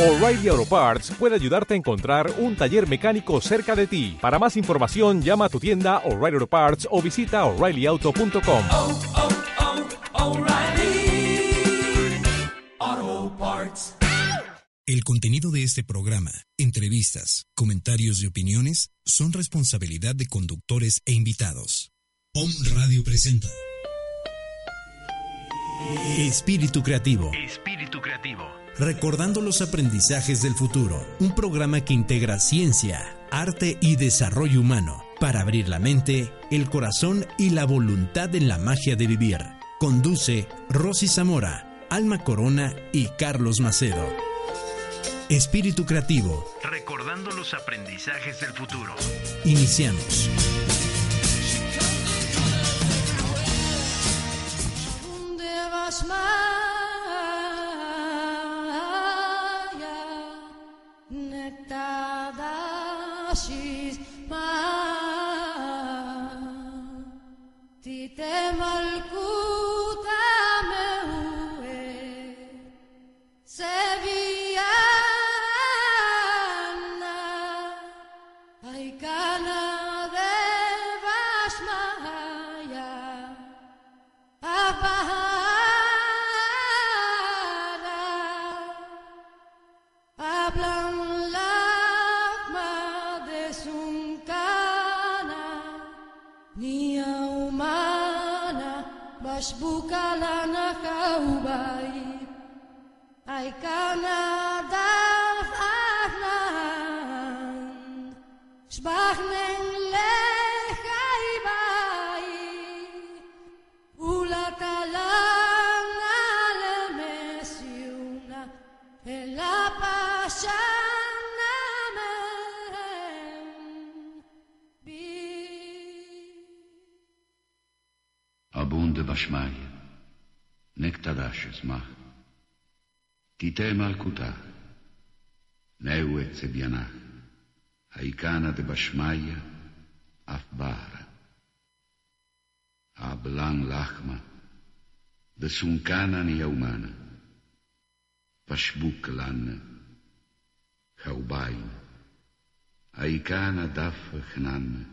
O'Reilly Auto Parts puede ayudarte a encontrar un taller mecánico cerca de ti. Para más información, llama a tu tienda O'Reilly Auto Parts o visita oreillyauto.com. oh, oh, Parts. El contenido de este programa, entrevistas, comentarios y opiniones son responsabilidad de conductores e invitados. POM Radio presenta Espíritu Creativo. Espíritu Creativo. Recordando los aprendizajes del futuro. Un programa que integra ciencia, arte y desarrollo humano para abrir la mente, el corazón y la voluntad en la magia de vivir. Conduce Rosy Zamora, Alma Corona y Carlos Macedo. Espíritu Creativo. Recordando los aprendizajes del futuro. Iniciamos. ¿Dónde vas, Maya? שמיא, נקטדש אשמח, תיתה מלכותה, נאווה צביינך, האיקנה דבשמיא, אף בארה. אבלן לחמה, דסונקנה ניאומנה, פשבוק לנה, חאוביין, האיקנה דף חננה,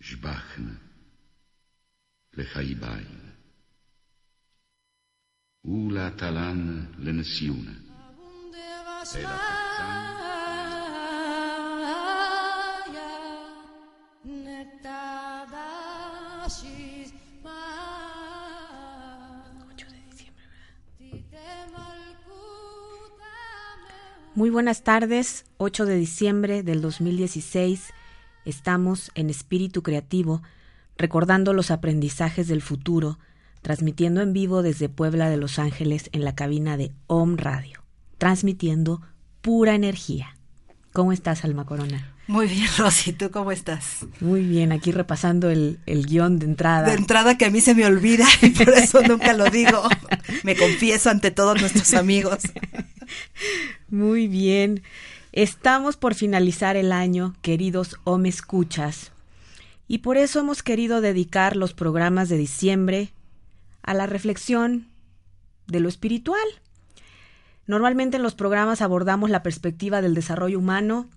שבחנה. Muy buenas tardes, 8 de diciembre del 2016. Estamos en Espíritu Creativo, recordando los aprendizajes del futuro, transmitiendo en vivo desde Puebla de Los Ángeles en la cabina de OM Radio, transmitiendo pura energía. ¿Cómo estás, Alma Corona? Muy bien, Rosy, ¿tú cómo estás? Muy bien, aquí repasando el, el guion de entrada. De entrada que a mí se me olvida y por eso nunca lo digo. Me confieso ante todos nuestros amigos. Muy bien. Estamos por finalizar el año, queridos OM Escuchas, y por eso hemos querido dedicar los programas de diciembre a la reflexión de lo espiritual. Normalmente en los programas abordamos la perspectiva del desarrollo humano,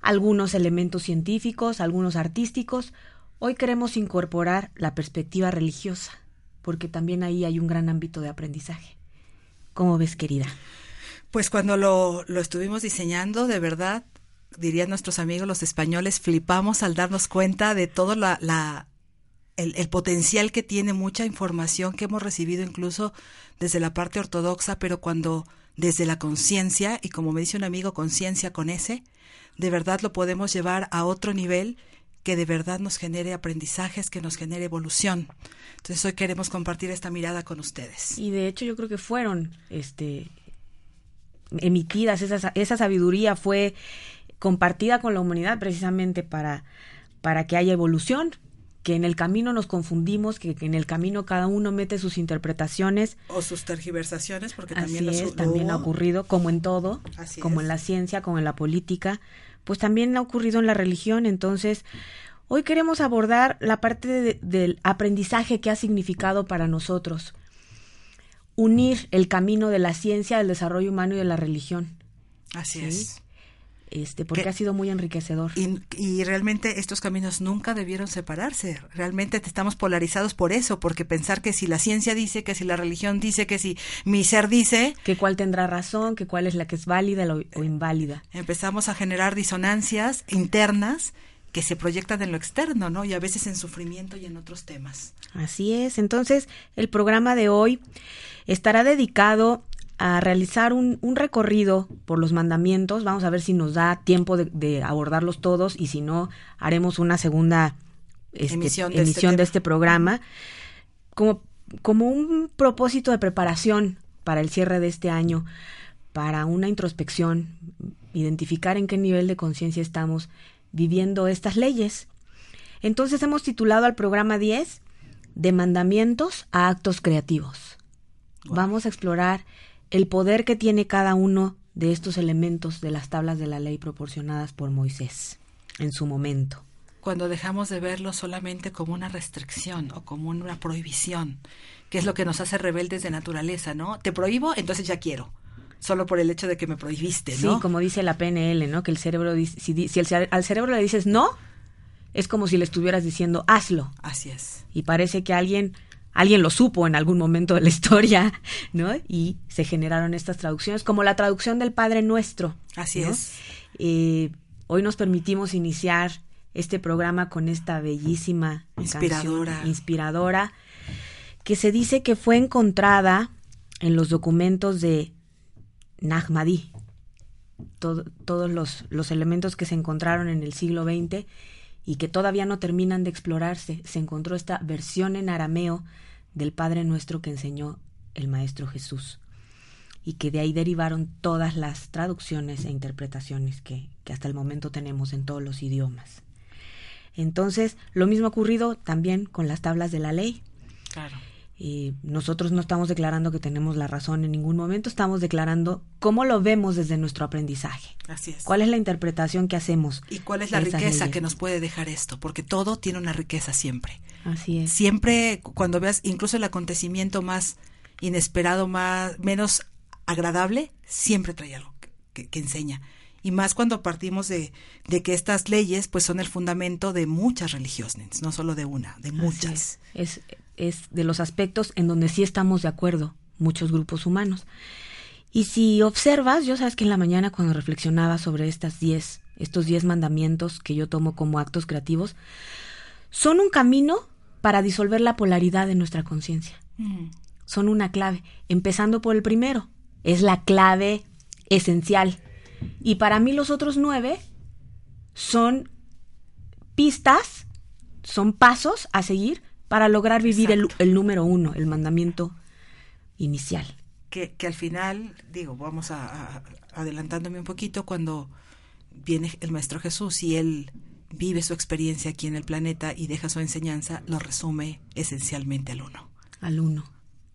algunos elementos científicos, algunos artísticos. Hoy queremos incorporar la perspectiva religiosa, porque también ahí hay un gran ámbito de aprendizaje. ¿Cómo ves, querida? Pues cuando lo, lo estuvimos diseñando, de verdad, dirían nuestros amigos los españoles, flipamos al darnos cuenta de todo la, la el, el, potencial que tiene mucha información que hemos recibido incluso desde la parte ortodoxa, pero cuando desde la conciencia, y como me dice un amigo, conciencia con ese, de verdad lo podemos llevar a otro nivel que de verdad nos genere aprendizajes, que nos genere evolución. Entonces hoy queremos compartir esta mirada con ustedes. Y de hecho yo creo que fueron este emitidas, esa, esa sabiduría fue compartida con la humanidad precisamente para, para que haya evolución, que en el camino nos confundimos, que, que, en el camino cada uno mete sus interpretaciones. O sus tergiversaciones, porque Así también, es, también ha ocurrido, como en todo, Así como es. en la ciencia, como en la política, pues también ha ocurrido en la religión. Entonces, hoy queremos abordar la parte de, del aprendizaje que ha significado para nosotros unir el camino de la ciencia, del desarrollo humano y de la religión. Así Sí. es. Este, porque Que- ha sido muy enriquecedor. Y, y realmente estos caminos nunca debieron separarse. Realmente estamos polarizados por eso, porque pensar que si la ciencia dice, que si la religión dice, que si mi ser dice, que cuál tendrá razón, que cuál es la que es válida o, o inválida. empezamos a generar disonancias internas que se proyectan en lo externo, ¿no? Y a veces en sufrimiento y en otros temas. Así es. Entonces, el programa de hoy estará dedicado a realizar un, un recorrido por los mandamientos. Vamos a ver si nos da tiempo de, de abordarlos todos y si no, haremos una segunda este, Emisión de este emisión de tema. este programa como, como un propósito de preparación para el cierre de este año, para una introspección, identificar en qué nivel de conciencia estamos viviendo estas leyes. Entonces hemos titulado al programa 10 de mandamientos a actos creativos. Vamos a explorar el poder que tiene cada uno de estos elementos de las tablas de la ley proporcionadas por Moisés en su momento. Cuando dejamos de verlo solamente como una restricción o como una prohibición, que es lo que nos hace rebeldes de naturaleza, ¿no? Te prohíbo, entonces ya quiero. Solo por el hecho de que me prohibiste, Sí, ¿no? como dice la PNL, ¿no? Que el cerebro dice, si, el al cerebro le dices no, es como si le estuvieras diciendo hazlo. Así es. Y parece que alguien, alguien lo supo en algún momento de la historia, ¿no? Y se generaron estas traducciones, como la traducción del Padre Nuestro. Así ¿no? es. Eh, hoy nos permitimos iniciar este programa con esta bellísima Inspiradora. canción inspiradora que se dice que fue encontrada en los documentos de Nahmadi. Todo- todos los, los elementos que se encontraron en el siglo XX y que todavía no terminan de explorarse. Se encontró esta versión en arameo del Padre Nuestro que enseñó el Maestro Jesús y que de ahí derivaron todas las traducciones e interpretaciones que, hasta el momento tenemos en todos los idiomas. Entonces, lo mismo ha ocurrido también con las tablas de la ley. Claro. Y nosotros no estamos declarando que tenemos la razón en ningún momento, estamos declarando cómo lo vemos desde nuestro aprendizaje. Así es. ¿Cuál es la interpretación que hacemos? ¿Y cuál es la riqueza leyes? que nos puede dejar esto? Porque todo tiene una riqueza siempre. Así es. Siempre cu- cuando veas incluso el acontecimiento más inesperado, más menos agradable, siempre trae algo que, enseña. Y más cuando partimos de, de que estas leyes pues son el fundamento de muchas religiones, no solo de una, de muchas. Es, es, es de los aspectos en donde sí estamos de acuerdo muchos grupos humanos. Y si observas, yo sabes que en la mañana cuando reflexionaba sobre estas diez, estos diez mandamientos que yo tomo como actos creativos, son un camino para disolver la polaridad de nuestra conciencia. Mm, Son una clave, empezando por el primero. Es la clave esencial. Y para mí los otros nueve son pistas, son pasos a seguir para lograr vivir el, número uno, el mandamiento inicial. que, que al final, digo, vamos a, a- adelantándome un poquito, cuando viene el Maestro Jesús y él vive su experiencia aquí en el planeta y deja su enseñanza, lo resume esencialmente al uno. Al uno,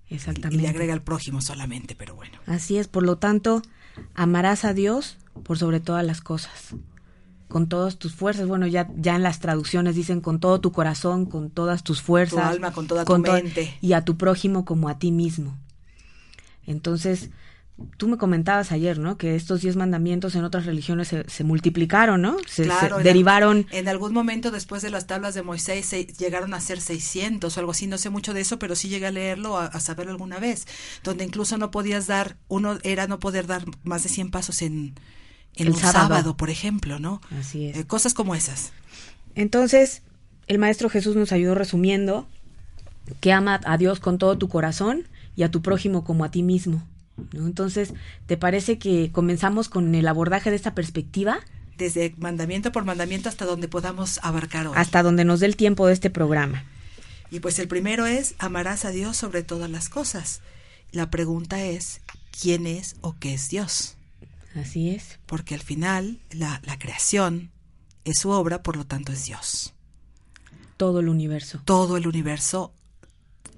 Y exactamente. le agrega al prójimo solamente, pero bueno. Así es, por lo tanto, amarás a Dios por sobre todas las cosas, con todas tus fuerzas. Bueno, ya, ya en las traducciones dicen con todo tu corazón, con todas tus fuerzas. Tu alma, con toda tu to- mente. Y a tu prójimo como a ti mismo. Entonces, tú me comentabas ayer, ¿no? Que estos diez mandamientos en otras religiones se, se multiplicaron, ¿no? Se, se Claro, en derivaron. En algún momento después de las tablas de Moisés se llegaron a ser 600 o algo así, no sé mucho de eso, pero sí llegué a leerlo, a, a saberlo alguna vez, donde incluso no podías dar, uno era no poder dar más de 100 pasos en El un sábado. sábado. por ejemplo, ¿no? Así es. Eh, cosas como esas. Entonces, el Maestro Jesús nos ayudó resumiendo que ama a Dios con todo tu corazón y a tu prójimo como a ti mismo. ¿no? Entonces, ¿te parece que comenzamos con el abordaje de esta perspectiva desde mandamiento por mandamiento hasta donde podamos abarcar hoy. hasta donde nos dé el tiempo de este programa? Y pues el primero es, amarás a Dios sobre todas las cosas. La pregunta es, ¿quién es o qué es Dios? Así es. Porque al final la, la creación es su obra, por lo tanto es Dios. Todo el universo. Todo el universo.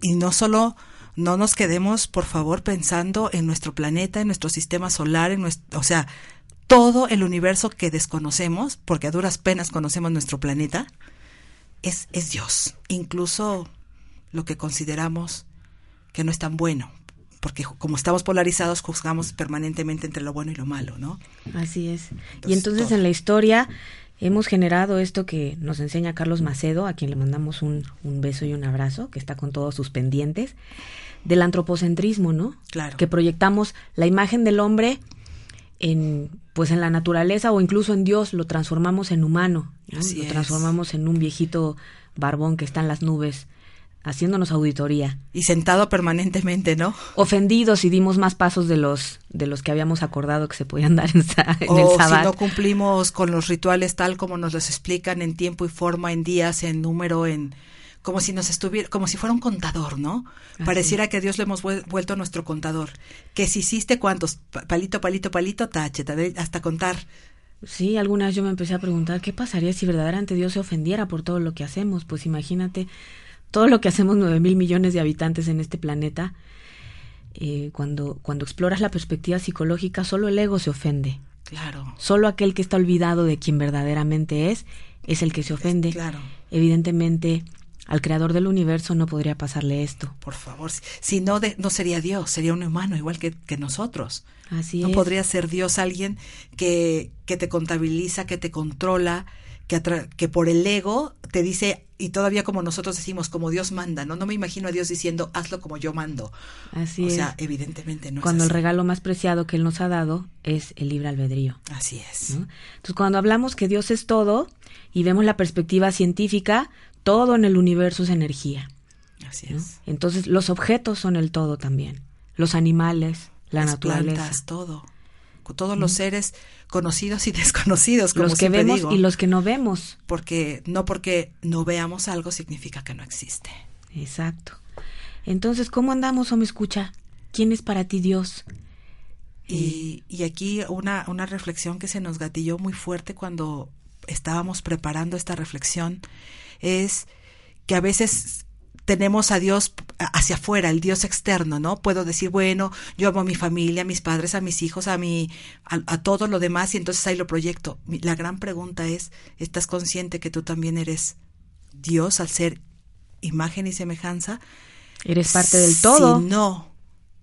Y no solo, no nos quedemos, por favor, pensando en nuestro planeta, en nuestro sistema solar, en nuestro, o sea, todo el universo que desconocemos, porque a duras penas conocemos nuestro planeta, es, es Dios. Incluso lo que consideramos que no es tan bueno. Porque como estamos polarizados, juzgamos permanentemente entre lo bueno y lo malo, ¿no? Así es. Entonces, y entonces todo. en la historia hemos generado esto que nos enseña Carlos Macedo, a quien le mandamos un, un beso y un abrazo, que está con todos sus pendientes, del antropocentrismo, ¿no? Claro. Que proyectamos la imagen del hombre en pues en la naturaleza o incluso en Dios, lo transformamos en humano, ¿no? Así lo es. transformamos en un viejito barbón que está en las nubes haciéndonos auditoría. Y sentado permanentemente, ¿no? Ofendidos y dimos más pasos de los de los que habíamos acordado que se podían dar en, en el O si no cumplimos con los rituales tal como nos los explican en tiempo y forma, en días, en número, en como si nos estuviera, como si fuera un contador, ¿no? Así Pareciera que a Dios le hemos vuel- vuelto nuestro contador. Que si hiciste cuántos, Pa- palito, palito, palito, tache, tache, hasta contar. Sí, alguna vez yo me empecé a preguntar qué pasaría si verdaderamente Dios se ofendiera por todo lo que hacemos. Pues imagínate todo lo que hacemos nueve mil millones de habitantes en este planeta. eh, cuando, cuando exploras la perspectiva psicológica, solo el ego se ofende. Claro. Solo aquel que está olvidado de quien verdaderamente es, es el que se ofende. Claro. Evidentemente, al creador del universo no podría pasarle esto. Por favor, si- si no, de- no sería Dios, sería un humano igual que, que nosotros. Así no es. podría ser Dios alguien que, que te contabiliza, que te controla, que, atra- que por el ego te dice, y todavía como nosotros decimos, como Dios manda, ¿no? No me imagino a Dios diciendo, hazlo como yo mando. Así o es. sea, evidentemente no cuando es el así. regalo más preciado que Él nos ha dado es el libre albedrío. Así es. ¿no? Entonces, cuando hablamos que Dios es todo y vemos la perspectiva científica, todo en el universo es energía. Así ¿no? es. Entonces, los objetos son el todo también. Los animales, la Las naturaleza. plantas, todo. Todos los seres conocidos y desconocidos, como los que vemos digo. y los que no vemos. Porque no porque no veamos algo significa que no existe. Exacto. Entonces, ¿cómo andamos o me escucha? ¿Quién es para ti Dios? Y, y aquí una, una reflexión que se nos gatilló muy fuerte cuando estábamos preparando esta reflexión es que a veces tenemos a Dios hacia afuera, el Dios externo, ¿no? Puedo decir, bueno, yo amo a mi familia, a mis padres, a mis hijos, a mi, a, a todo lo demás, y entonces ahí lo proyecto. La gran pregunta es, ¿estás consciente que tú también eres Dios al ser imagen y semejanza? Eres parte del todo. Si no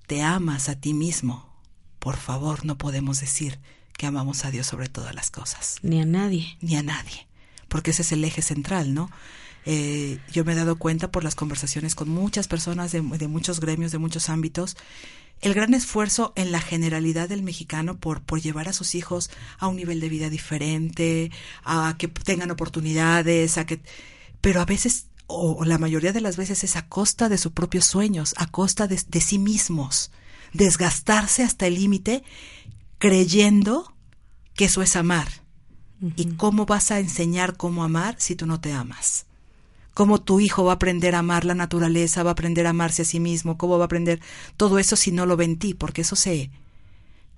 te amas a ti mismo, por favor, no podemos decir que amamos a Dios sobre todas las cosas, Ni a nadie. ni a nadie, porque ese es el eje central, ¿no? Eh, yo me he dado cuenta por las conversaciones con muchas personas de, de muchos gremios, de muchos ámbitos, el gran esfuerzo en la generalidad del mexicano por, por llevar a sus hijos a un nivel de vida diferente, a que tengan oportunidades, a que pero a veces, o, o la mayoría de las veces es a costa de sus propios sueños, a costa de, de sí mismos, desgastarse hasta el límite creyendo que eso es amar. ¿Y cómo vas a enseñar cómo amar si tú no te amas? ¿Cómo tu hijo va a aprender a amar la naturaleza, va a aprender a amarse a sí mismo? ¿Cómo va a aprender todo eso si no lo ve en ti? Porque eso se,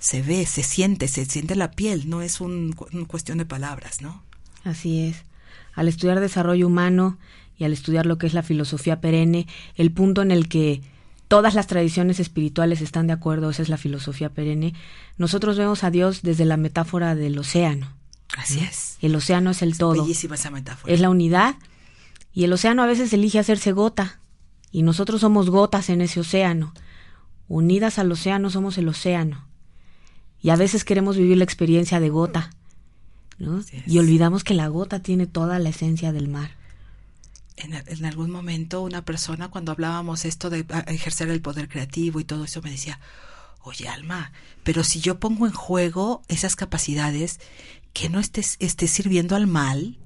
se ve, se siente, se siente en la piel, no es un, una cuestión de palabras, ¿no? Así es. Al estudiar desarrollo humano y al estudiar lo que es la filosofía perenne, el punto en el que todas las tradiciones espirituales están de acuerdo, esa es la filosofía perenne, nosotros vemos a Dios desde la metáfora del océano. Así es. El océano es el todo. Bellísima esa metáfora. Es la unidad y el océano a veces elige hacerse gota y nosotros somos gotas en ese océano. Unidas al océano somos el océano. Y a veces queremos vivir la experiencia de gota. Y olvidamos que la gota tiene toda la esencia del mar. en, en algún momento una persona cuando hablábamos esto de a- ejercer el poder creativo y todo eso me decía, oye Alma, pero si yo pongo en juego esas capacidades, que no estés, estés sirviendo al mal.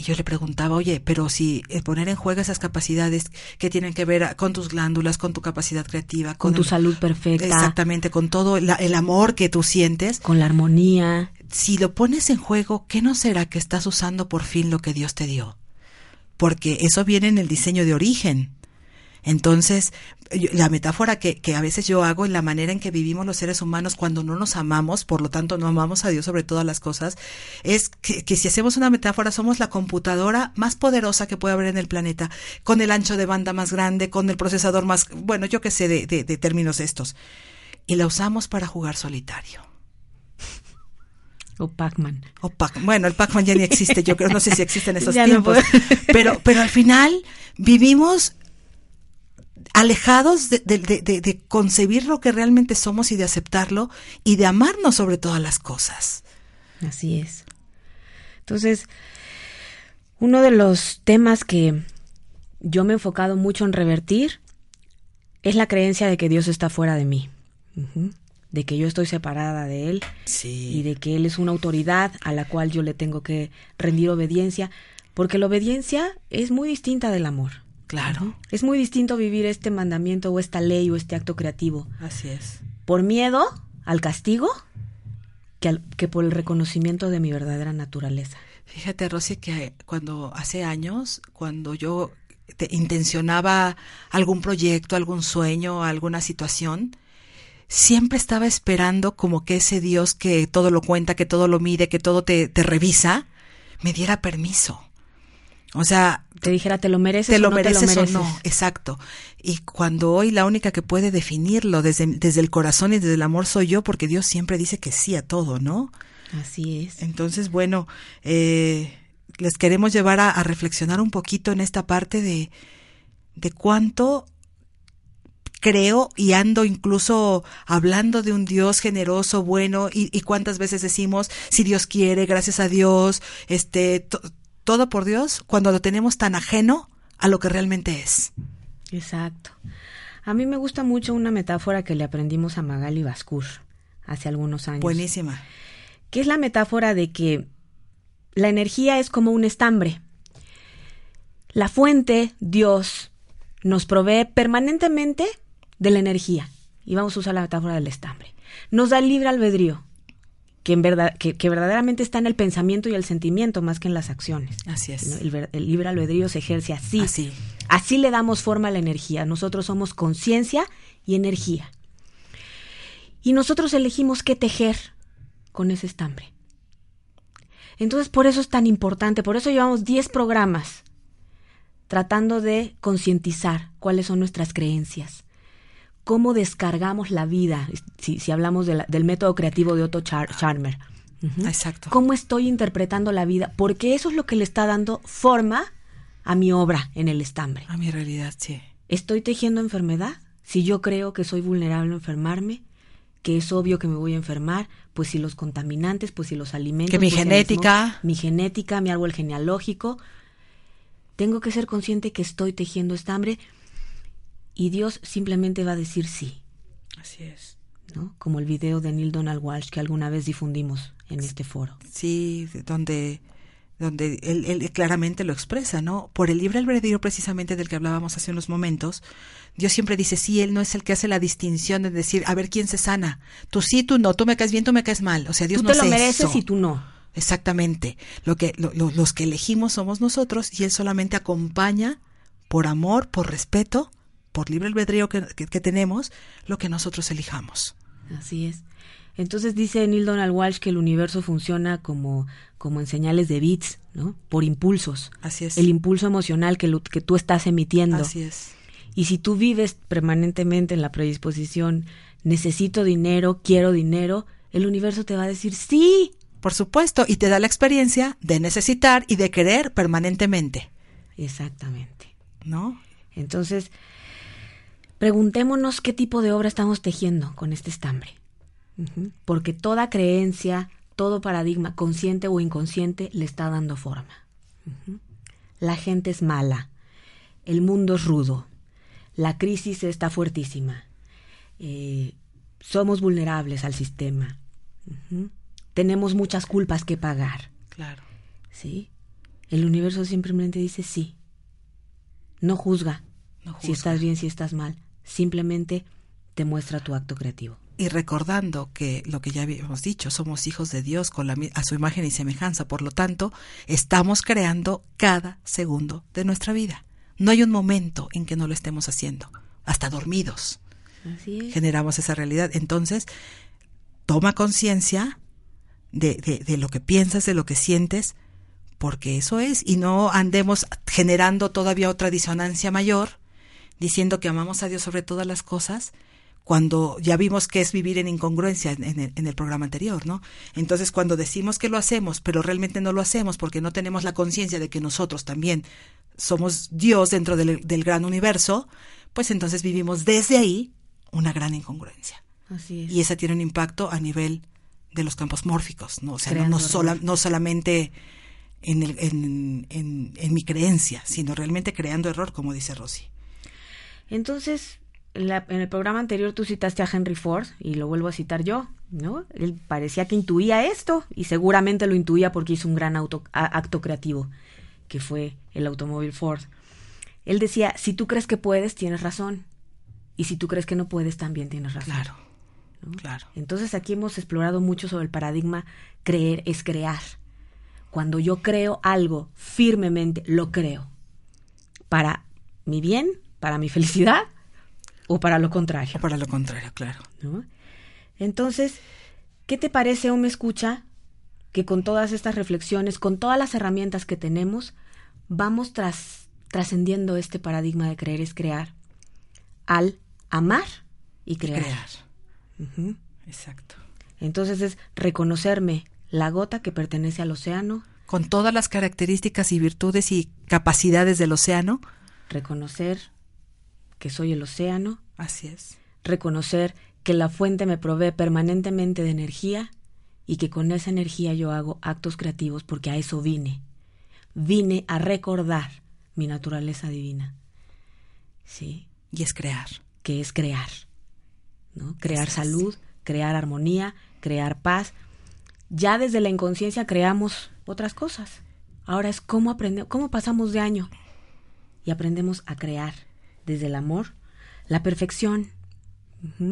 Y yo le preguntaba, oye, pero si eh, poner en juego esas capacidades que tienen que ver con tus glándulas, con tu capacidad creativa, Con tu el- salud perfecta, exactamente, con todo el amor que tú sientes, con la armonía. si lo pones en juego, ¿qué no será que estás usando por fin lo que Dios te dio? Porque eso viene en el diseño de origen. Entonces, la metáfora que, que a veces yo hago en la manera en que vivimos los seres humanos cuando no nos amamos, por lo tanto no amamos a Dios sobre todas las cosas, es que, que si hacemos una metáfora somos la computadora más poderosa que puede haber en el planeta, con el ancho de banda más grande, con el procesador más, bueno, yo qué sé de, de- de términos estos. Y la usamos para jugar solitario. O Pac-Man. O Pac- bueno, el Pac-Man ya ni existe, yo creo, no sé si existe en esos Ya tiempos. pero, pero al final vivimos alejados de, de- de- de- de concebir lo que realmente somos y de aceptarlo y de amarnos sobre todas las cosas. Así es. Entonces, uno de los temas que yo me he enfocado mucho en revertir es la creencia de que Dios está fuera de mí, de que yo estoy separada de Él Sí. y de que Él es una autoridad a la cual yo le tengo que rendir obediencia, porque la obediencia es muy distinta del amor. Claro, Es muy distinto vivir este mandamiento o esta ley o este acto creativo así es. por miedo al castigo que, al- que por el reconocimiento de mi verdadera naturaleza. Fíjate, Rosy, que cuando hace años, cuando yo te- intencionaba algún proyecto, algún sueño, alguna situación, siempre estaba esperando como que ese Dios que todo lo cuenta, que todo lo mide, que todo te, te revisa, me diera permiso. O sea, Te dijera, ¿te lo mereces te o lo no mereces te lo mereces? o no, exacto. Y cuando hoy la única que puede definirlo desde, desde el corazón y desde el amor soy yo, porque Dios siempre dice que sí a todo, ¿no? Así es. Entonces, bueno, eh, les queremos llevar a, a reflexionar un poquito en esta parte de, de cuánto creo y ando incluso hablando de un Dios generoso, bueno, y, y cuántas veces decimos, si Dios quiere, gracias a Dios, este, todo por Dios, cuando lo tenemos tan ajeno a lo que realmente es. Exacto. A mí me gusta mucho una metáfora que le aprendimos a Magali Bascur hace algunos años. Buenísima. que es la metáfora de que la energía es como un estambre. La fuente, Dios, nos provee permanentemente de la energía. Y vamos a usar la metáfora del estambre. Nos da el libre albedrío, que, en verdad, que, que verdaderamente está en el pensamiento y el sentimiento más que en las acciones. Así es. El, el libre albedrío se ejerce así. Así. Así le damos forma a la energía. Nosotros somos conciencia y energía. Y nosotros elegimos qué tejer con ese estambre. Entonces, por eso es tan importante, por eso llevamos 10 programas tratando de concientizar cuáles son nuestras creencias, cómo descargamos la vida, si, si hablamos de la- del método creativo de Otto Char- Scharmer. Ujú. Exacto. ¿Cómo estoy interpretando la vida? Porque eso es lo que le está dando forma a mi obra en el estambre. A mi realidad, sí. ¿Estoy tejiendo enfermedad? Si yo creo que soy vulnerable a enfermarme, que es obvio que me voy a enfermar, pues si los contaminantes, pues si los alimentos. Que mi pues genética. mi genética, mi árbol genealógico. Tengo que ser consciente que estoy tejiendo estambre y Dios simplemente va a decir sí, Así es. ¿no? Como el video de Neil Donald Walsh que alguna vez difundimos en este foro. Sí, de- donde, donde él, él claramente lo expresa, ¿no? Por el libre albedrío precisamente del que hablábamos hace unos momentos, Dios siempre dice, sí, Él no es el que hace la distinción de decir, a ver quién se sana. Tú sí, tú no, tú me caes bien, tú me caes mal. O sea, Dios tú no te lo hace mereces eso. y tú no. Exactamente. Lo que, lo- lo- los que elegimos somos nosotros y Él solamente acompaña por amor, por respeto, por libre albedrío que, que- que tenemos, lo que nosotros elijamos. Así es. Entonces dice Neil Donald Walsh que el universo funciona como, como en señales de bits, ¿no? Por impulsos. Así es. El impulso emocional que, lo- que tú estás emitiendo. Así es. Y si tú vives permanentemente en la predisposición, necesito dinero, quiero dinero, el universo te va a decir sí. Por supuesto, y te da la experiencia de necesitar y de querer permanentemente, Exactamente. ¿no? Entonces, preguntémonos qué tipo de obra estamos tejiendo con este estambre. Porque toda creencia, todo paradigma, consciente o inconsciente, le está dando forma. La gente es mala, el mundo es rudo, la crisis está fuertísima, eh, somos vulnerables al sistema, tenemos muchas culpas que pagar. Claro. ¿sí? El universo simplemente dice sí. No juzga, No si estás bien, si estás mal. Simplemente te muestra tu acto creativo. Y recordando que lo que ya habíamos dicho, somos hijos de Dios con la, mi- a su imagen y semejanza, por lo tanto, estamos creando cada segundo de nuestra vida. No hay un momento en que no lo estemos haciendo, hasta dormidos. Así es. generamos esa realidad. Entonces, toma conciencia de, de, de lo que piensas, de lo que sientes, porque eso es, y no andemos generando todavía otra disonancia mayor, diciendo que amamos a Dios sobre todas las cosas, cuando ya vimos que es vivir en incongruencia en, el, en el programa anterior, ¿no? Entonces, cuando decimos que lo hacemos, pero realmente no lo hacemos porque no tenemos la conciencia de que nosotros también somos Dios dentro del, del gran universo, pues entonces vivimos desde ahí una gran incongruencia. Así es. Y esa tiene un impacto a nivel de los campos mórficos, ¿no? O sea, no, Creando no, sola- no solamente en, el- en, en- en mi creencia, sino realmente creando error, como dice Rosy. Entonces, en, la- en el programa anterior tú citaste a Henry Ford y lo vuelvo a citar yo, ¿no? Él parecía que intuía esto y seguramente lo intuía porque hizo un gran auto- a- acto creativo, que fue el automóvil Ford. Él decía, si tú crees que puedes, tienes razón. Y si tú crees que no puedes, también tienes razón. Claro, ¿no? claro. Entonces aquí hemos explorado mucho sobre el paradigma creer es crear. Cuando yo creo algo firmemente, lo creo. Para mi bien, para mi felicidad o para lo contrario. O para lo contrario, claro. ¿no? Entonces, ¿qué te parece o me escucha que con todas estas reflexiones, con todas las herramientas que tenemos, vamos tras, trascendiendo este paradigma de creer es crear al amar y crear? Crear. Exacto. Entonces es reconocerme la gota que pertenece al océano, Con todas las características y virtudes y capacidades del océano. reconocer que soy el océano, Así es. reconocer que la fuente me provee permanentemente de energía y que con esa energía yo hago actos creativos porque a eso vine. Vine a recordar mi naturaleza divina. Sí, Y es crear. que es crear. ¿no? Crear es. salud, crear armonía, crear paz. Ya desde la inconsciencia creamos otras cosas. Ahora es cómo aprendemos, cómo pasamos de año y aprendemos a crear desde el amor, la perfección.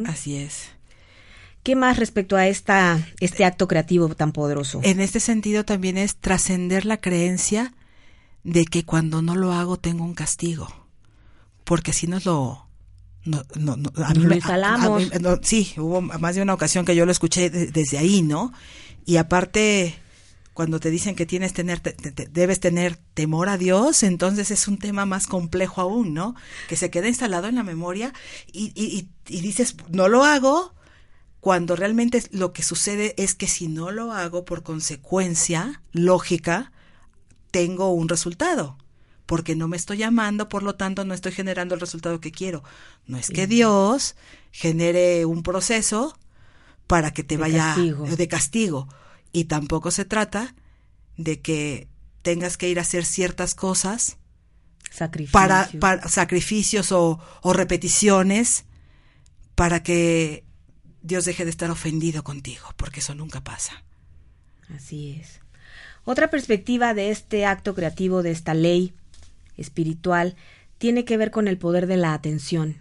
Así es. ¿Qué más respecto a esta, este acto creativo tan poderoso? En este sentido también es trascender la creencia de que cuando no lo hago tengo un castigo. Porque si nos lo... No, no, no, a mí me- a- instalamos. a mí- no, sí, hubo más de una ocasión que yo lo escuché de- desde ahí, ¿no? Y aparte, cuando te dicen que tienes tener, te- debes tener temor a Dios, entonces es un tema más complejo aún, ¿no? Que se queda instalado en la memoria y, y, y- y dices, no lo hago, cuando realmente lo que sucede es que si no lo hago por consecuencia lógica, tengo un resultado. Porque no me estoy llamando, por lo tanto no estoy generando el resultado que quiero. No es que Dios genere un proceso para que te De vaya castigo. de castigo. Y tampoco se trata de que tengas que ir a hacer ciertas cosas Sacrificio. para, para sacrificios o, o repeticiones para que Dios deje de estar ofendido contigo, porque eso nunca pasa. Así es. Otra perspectiva de este acto creativo, de esta ley espiritual, tiene que ver con el poder de la atención.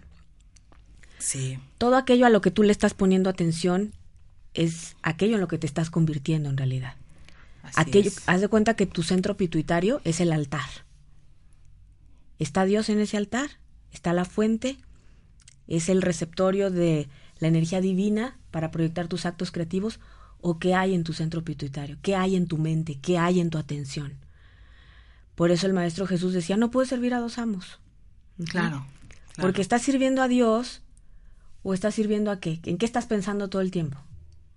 Sí, Todo aquello a lo que tú le estás poniendo atención es aquello en lo que te estás convirtiendo en realidad. así Aquello, es. haz de cuenta que tu centro pituitario es el altar. ¿Está Dios en ese altar? ¿Está la fuente? ¿Es el receptorio de la energía divina para proyectar tus actos creativos? ¿O qué hay en tu centro pituitario? ¿Qué hay en tu mente? ¿Qué hay en tu atención? Por eso el Maestro Jesús decía, no puedes servir a dos amos. Claro, claro. Porque estás sirviendo a Dios o estás sirviendo a qué? ¿En qué estás pensando todo el tiempo?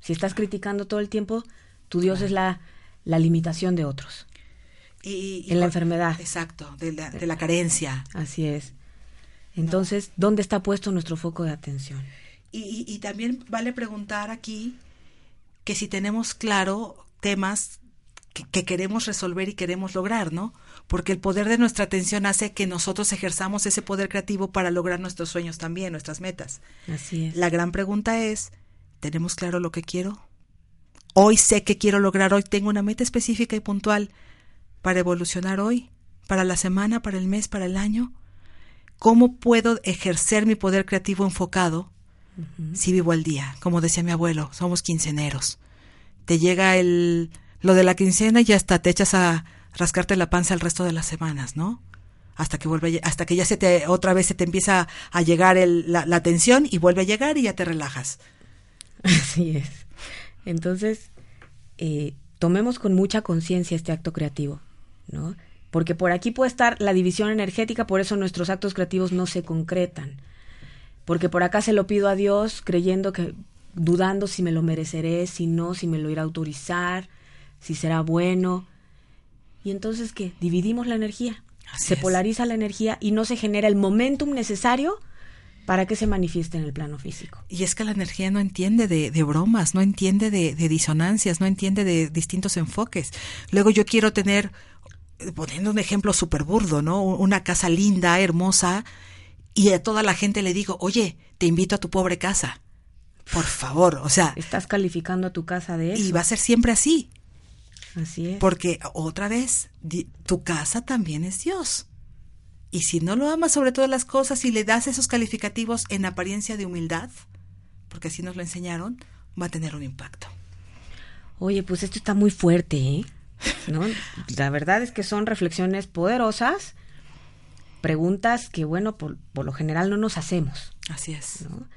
Si estás criticando todo el tiempo, tu Dios es la, la limitación de otros. Y- y en la enfermedad. Exacto, de la, de la carencia. Así es. Entonces, ¿dónde está puesto nuestro foco de atención? Y, y- y también vale preguntar aquí que si tenemos claro temas que, que queremos resolver y queremos lograr, ¿no? Porque el poder de nuestra atención hace que nosotros ejerzamos ese poder creativo para lograr nuestros sueños también, nuestras metas. Así es. La gran pregunta es, ¿tenemos claro lo que quiero? Hoy sé que quiero lograr, hoy tengo una meta específica y puntual para evolucionar hoy, para la semana, para el mes, para el año. ¿Cómo puedo ejercer mi poder creativo enfocado si vivo al día? Como decía mi abuelo, somos quinceneros. Te llega el lo de la quincena y hasta te echas a rascarte la panza el resto de las semanas, ¿no? Hasta que vuelve, hasta que ya se te otra vez se te empieza a llegar el- la, la tensión y vuelve a llegar y ya te relajas. Así es. Entonces, eh, tomemos con mucha conciencia este acto creativo, ¿no? Porque por aquí puede estar la división energética, por eso nuestros actos creativos no se concretan. Porque por acá se lo pido a Dios creyendo que, dudando si me lo mereceré, si no, si me lo irá a autorizar, si será bueno. Y entonces, ¿qué? Dividimos la energía. Así se es. polariza la energía y no se genera el momentum necesario para que se manifieste en el plano físico. Y es que la energía no entiende de, de bromas, no entiende de, de disonancias, no entiende de distintos enfoques. Luego yo quiero tener, poniendo un ejemplo súper burdo, ¿no? Una casa linda, hermosa, y a toda la gente le digo, oye, te invito a tu pobre casa. Por favor, o sea, Estás calificando a tu casa de eso. y va a ser siempre así. Así es. Porque otra vez, tu casa también es Dios. Y si no lo amas sobre todas las cosas y le das esos calificativos en apariencia de humildad, porque así nos lo enseñaron, va a tener un impacto. Oye, pues esto está muy fuerte, ¿eh? ¿No? La verdad es que son reflexiones poderosas, preguntas que, bueno, por, por lo general no nos hacemos, Así es, ¿no?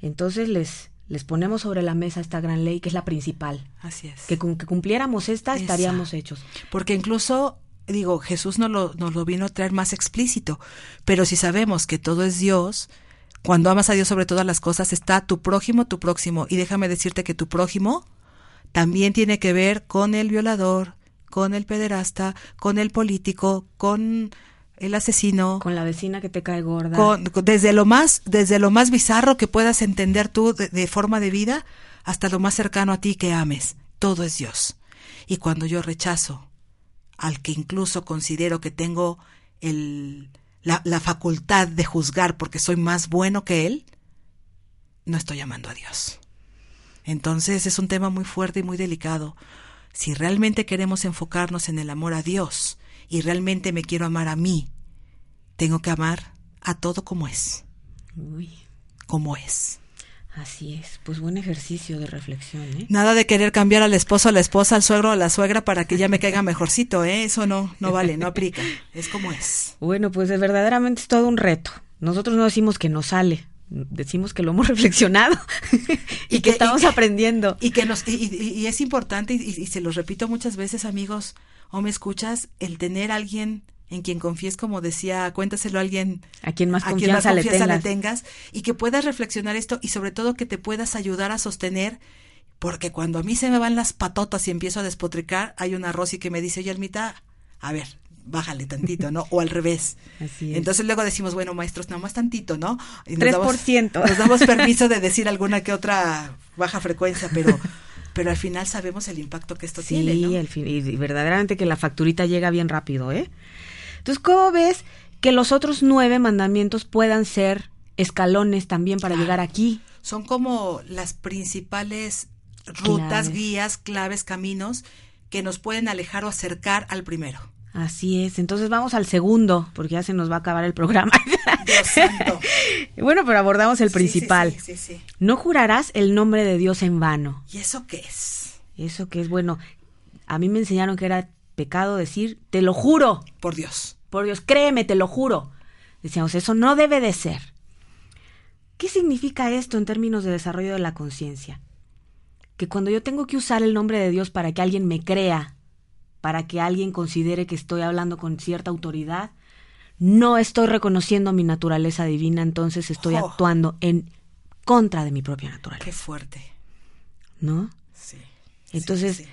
Entonces les, les ponemos sobre la mesa esta gran ley que es la principal. así es. Que con que cumpliéramos esta Esa. estaríamos hechos. Porque incluso, digo, Jesús nos lo, nos lo vino a traer más explícito, pero si sabemos que todo es Dios, cuando amas a Dios sobre todas las cosas, está tu prójimo, tu próximo. Y déjame decirte que tu prójimo también tiene que ver con el violador, con el pederasta, con el político, con el asesino, Con la vecina que te cae gorda. con- desde lo más desde lo más bizarro que puedas entender tú de, de forma de vida hasta lo más cercano a ti que ames todo es Dios y cuando yo rechazo al que incluso considero que tengo el la, la facultad de juzgar porque soy más bueno que él no estoy amando a Dios. Entonces es un tema muy fuerte y muy delicado. Si realmente queremos enfocarnos en el amor a Dios y realmente me quiero amar a mí tengo que amar a todo como es, Uy, como es. Así es. Pues buen ejercicio de reflexión, ¿eh? Nada de querer cambiar al esposo, a la esposa, al suegro, a la suegra para que ya me caiga mejorcito, ¿eh? Eso no, no vale, no aplica. Es como es. Bueno, pues es verdaderamente es todo un reto. Nosotros no decimos que nos sale, decimos que lo hemos reflexionado y, Y que, que- estamos y- aprendiendo. Y que nos, y, y- y es importante, y, y se los repito muchas veces, amigos, o me escuchas, el tener a alguien en quien confíes, como decía, cuéntaselo a alguien A quien más a quien más confianza le confianza tengas. tengas, y que puedas reflexionar esto y sobre todo que te puedas ayudar a sostener, porque cuando a mí se me van las patotas y empiezo a despotricar, hay una Rosy que me dice, oye, Almita, a ver, bájale tantito, ¿no? O al revés. Así es. Entonces luego decimos, bueno, maestros, nada más tantito, ¿no? Y nos damos- 3%. Nos damos permiso de decir alguna que otra baja frecuencia, pero, pero al final sabemos el impacto que esto Sí, tiene, ¿no? y verdaderamente que la facturita llega bien rápido, ¿eh? Entonces, ¿cómo ves que los otros nueve mandamientos puedan ser escalones también para llegar aquí? Son como las principales rutas, Claves. guías, claves, caminos que nos pueden alejar o acercar al primero. Así es. Entonces vamos al segundo, porque ya se nos va a acabar el programa. Dios santo. bueno, pero abordamos el principal. Sí, sí, sí, sí. No jurarás el nombre de Dios en vano. ¿Y eso qué es? Eso que es bueno. A mí me enseñaron que era pecado decir, te lo juro. Por Dios. Por Dios, créeme, te lo juro. Decíamos, eso no debe de ser. ¿Qué significa esto en términos de desarrollo de la conciencia? Que cuando yo tengo que usar el nombre de Dios para que alguien me crea, para que alguien considere que estoy hablando con cierta autoridad, no estoy reconociendo mi naturaleza divina, entonces estoy Oh. actuando en contra de mi propia naturaleza, Qué fuerte. ¿no? Sí. Entonces, sí, sí.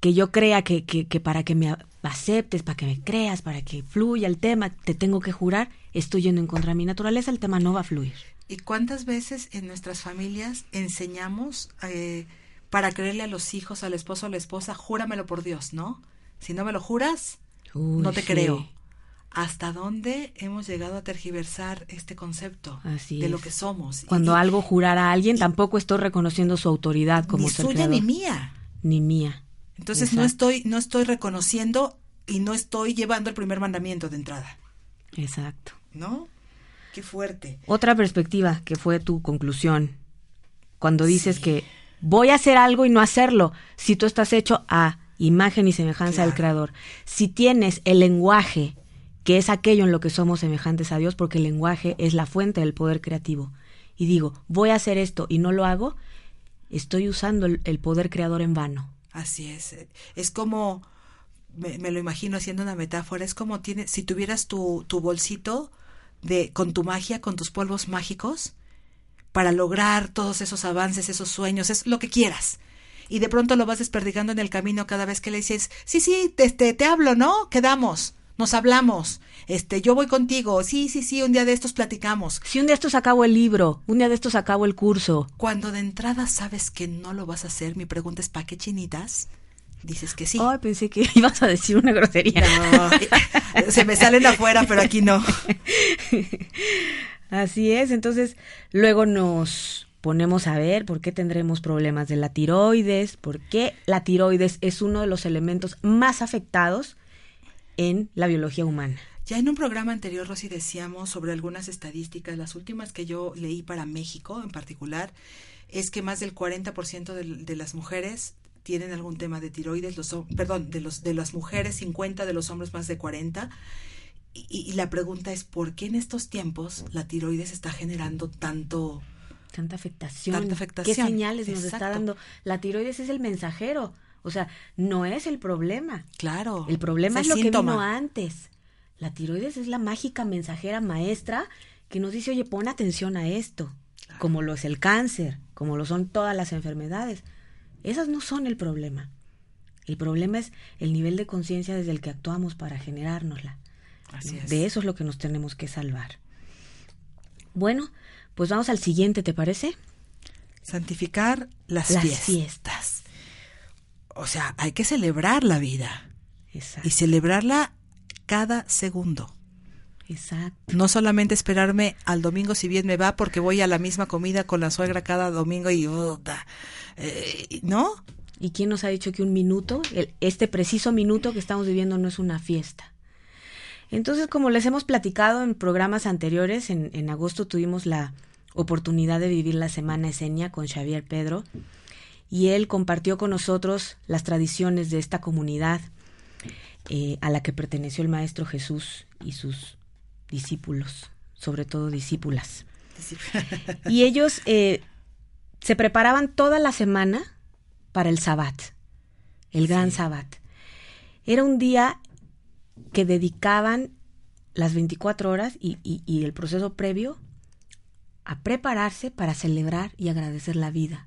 Que yo crea que, que, que para que me aceptes, para que me creas, para que fluya el tema, te tengo que jurar, estoy yendo en contra de mi naturaleza, el tema no va a fluir. ¿Y cuántas veces en nuestras familias enseñamos eh, para creerle a los hijos, al esposo, a la esposa, júramelo por Dios, ¿no? Si no me lo juras, Uy, no te sí. creo. ¿Hasta dónde hemos llegado a tergiversar este concepto Así de es. lo que somos? Cuando Y- algo jurar a alguien, tampoco estoy reconociendo su autoridad como ni ser suya ni mía. Ni mía. Entonces no estoy, no estoy reconociendo y no estoy llevando el primer mandamiento de entrada, Exacto. ¿no? Qué fuerte. Otra perspectiva que fue tu conclusión, cuando dices que voy a hacer algo y no hacerlo, si tú estás hecho a imagen y semejanza del Claro. Creador, si tienes el lenguaje, que es aquello en lo que somos semejantes a Dios, porque el lenguaje es la fuente del poder creativo, y digo, voy a hacer esto y no lo hago, estoy usando el, el poder creador en vano. Así es. Es como, me, lo imagino haciendo una metáfora, es como tiene, si tuvieras tu, tu bolsito de, con tu magia, con tus polvos mágicos, para lograr todos esos avances, esos sueños, es lo que quieras. Y de pronto lo vas desperdigando en el camino cada vez que le dices, sí, sí, te, te, te hablo, ¿no? Quedamos. nos hablamos, este, yo voy contigo, sí, sí, sí, un día de estos platicamos. Si un día estos acabo el libro, un día de estos acabo el curso. Cuando de entrada sabes que no lo vas a hacer, mi pregunta es, ¿para qué chinitas? Dices que sí. Ay, pensé que ibas a decir una grosería. No, se me salen afuera, pero aquí no. Así es, entonces luego nos ponemos a ver por qué tendremos problemas de la tiroides, por qué la tiroides es uno de los elementos más afectados en la biología humana. Ya en un programa anterior, Rosy, decíamos sobre algunas estadísticas, las últimas que yo leí para México en particular, es que más del 40% de, de las mujeres tienen algún tema de tiroides, los, perdón, de, los, de las mujeres 50, de los hombres más de 40. Y, y la pregunta es, ¿por qué en estos tiempos la tiroides está generando tanto... Tanta afectación. Tanta afectación, ¿Qué señales nos está dando? La tiroides es el mensajero. O sea, no es el problema. Claro. El problema es es lo que vino antes. La tiroides es la mágica mensajera maestra que nos dice, oye, pon atención a esto, como lo es el cáncer, como lo son todas las enfermedades. Esas no son el problema. El problema es el nivel de conciencia desde el que actuamos para generárnosla. Así es. De eso es lo que nos tenemos que salvar. Bueno, pues vamos al siguiente, ¿te parece? Santificar las, Las fiestas. fiestas. O sea, hay que celebrar la vida Exacto. y celebrarla cada segundo. Exacto. No solamente esperarme al domingo si bien me va porque voy a la misma comida con la suegra cada domingo y puta, eh, ¿no? ¿Y quién nos ha dicho que un minuto, el- este preciso minuto que estamos viviendo no es una fiesta? Entonces, como les hemos platicado en programas anteriores, en, en agosto tuvimos la oportunidad de vivir la Semana Esenia con Xavier Pedro y él compartió con nosotros las tradiciones de esta comunidad eh, a la que perteneció el Maestro Jesús y sus discípulos, sobre todo discípulas. Y ellos eh, se preparaban toda la semana para el Sabbat, el gran Sabbat. Era un día que dedicaban las 24 horas y, y- y el proceso previo a prepararse para celebrar y agradecer la vida,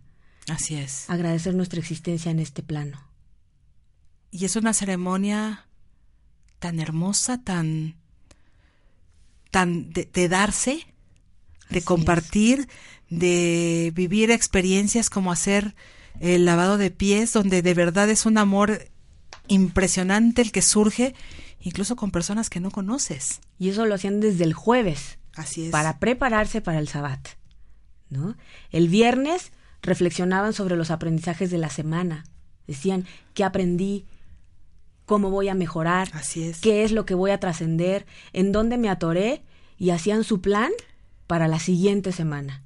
Así es. agradecer nuestra existencia en este plano. Y es una ceremonia tan hermosa, tan, tan de, de darse, de Así compartir, de vivir experiencias como hacer el lavado de pies, donde de verdad es un amor impresionante el que surge, incluso con personas que no conoces. Y eso lo hacían desde el jueves, Así es. para prepararse para el Sabbat. ¿no? El viernes reflexionaban sobre los aprendizajes de la semana. Decían, ¿qué aprendí? ¿Cómo voy a mejorar? Así es. ¿Qué es lo que voy a trascender? ¿En dónde me atoré? Y hacían su plan para la siguiente semana.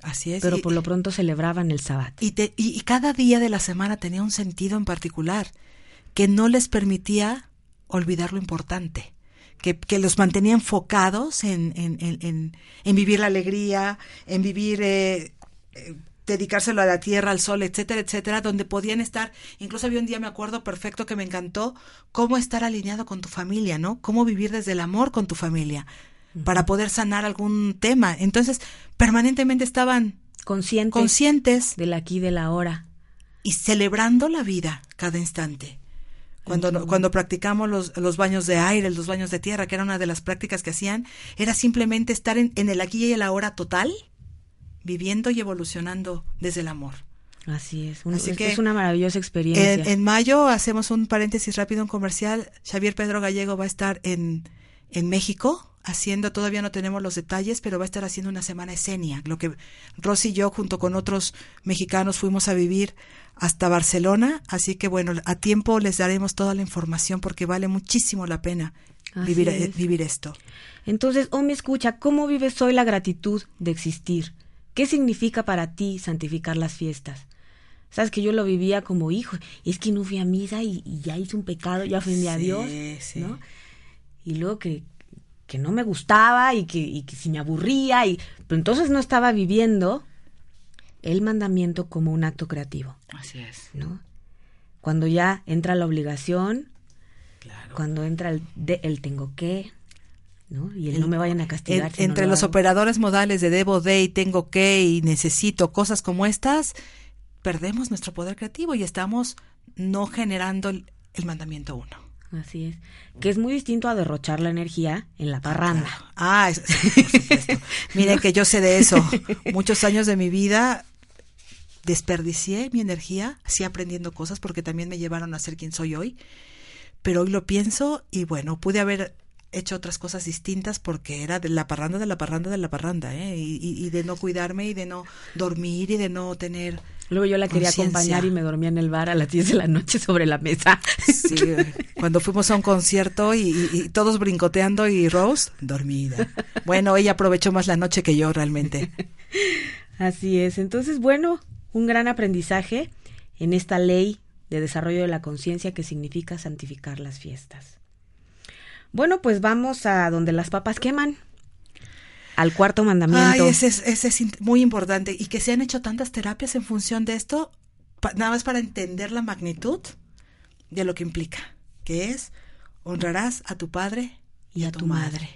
Así es. Pero Y- por lo pronto celebraban el Sabbat. Y, te- y- y cada día de la semana tenía un sentido en particular que no les permitía olvidar lo importante, que, que los mantenía enfocados en, en, en- en- en vivir la alegría, en vivir, eh, eh, dedicárselo a la tierra, al sol, etcétera, etcétera, donde podían estar, incluso había un día, me acuerdo perfecto, que me encantó, cómo estar alineado con tu familia, ¿no? Cómo vivir desde el amor con tu familia, para poder sanar algún tema. Entonces, permanentemente estaban Conscientes conscientes del aquí y del ahora. y celebrando la vida cada instante. Cuando, cuando practicamos los, los baños de aire, los baños de tierra, que era una de las prácticas que hacían, era simplemente estar en, en el aquí y el ahora total, viviendo y evolucionando desde el amor. Así es. un- Así es, que es una maravillosa experiencia. En, en mayo hacemos un paréntesis rápido, un comercial. Xavier Pedro Gallego va a estar en, en México haciendo, todavía no tenemos los detalles, pero va a estar haciendo una semana escenia, lo que Rosy y yo junto con otros mexicanos fuimos a vivir hasta Barcelona, así que bueno, a tiempo les daremos toda la información porque vale muchísimo la pena vivir, es. vivir esto. Entonces, oh, me escucha, ¿cómo vives hoy la gratitud de existir? ¿Qué significa para ti santificar las fiestas? Sabes que yo lo vivía como hijo, es que no fui a misa y, y ya hice un pecado, ya ofendí a Dios, sí. ¿no? Y luego que, que no me gustaba y que, y que si me aburría, y pero entonces no estaba viviendo el mandamiento como un acto creativo, Así es. ¿no? Cuando ya entra la obligación, Claro. cuando entra el, de- el tengo que, ¿no? Y el, no me vayan a castigar. En- si no entre lo los hago. operadores modales de debo de y tengo que y necesito cosas como estas, perdemos nuestro poder creativo y estamos no generando el, el mandamiento uno. Así es. Que es muy distinto a derrochar la energía en la parranda. Ah, eso- sí, por supuesto. Miren que yo sé de eso. Muchos años de mi vida desperdicié mi energía, sí aprendiendo cosas porque también me llevaron a ser quien soy hoy. Pero hoy lo pienso y bueno, pude haber hecho otras cosas distintas porque era de la parranda, de la parranda, de la parranda, ¿eh? Y, y- y de no cuidarme y de no dormir y de no tener... Luego yo la quería acompañar y me dormía en el bar a las 10 de la noche sobre la mesa. Sí, cuando fuimos a un concierto y, y- y todos brincoteando y Rose dormida. Bueno, ella aprovechó más la noche que yo realmente. Así es. Entonces, bueno, un gran aprendizaje en esta ley de desarrollo de la conciencia que significa santificar las fiestas. Bueno, pues vamos a donde las papas queman. Al cuarto Ay, mandamiento. ese es, ese es muy importante. Y que se han hecho tantas terapias en función de esto, pa- nada más para entender la magnitud de lo que implica, que es honrarás a tu padre y, a, tu madre.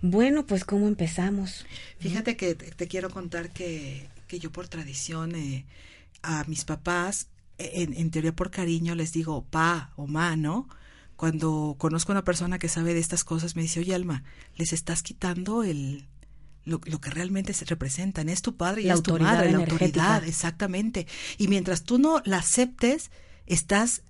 Bueno, pues ¿cómo empezamos? Fíjate que te, te quiero contar que, que yo por tradición eh, a mis papás, eh, en, en teoría por cariño, les digo pa o ma, ¿no? Cuando conozco a una persona que sabe de estas cosas, me dice, oye Alma, les estás quitando el lo, lo que realmente se representan. Es tu padre y La es tu madre, la autoridad, exactamente. Y mientras tú no la aceptes, estás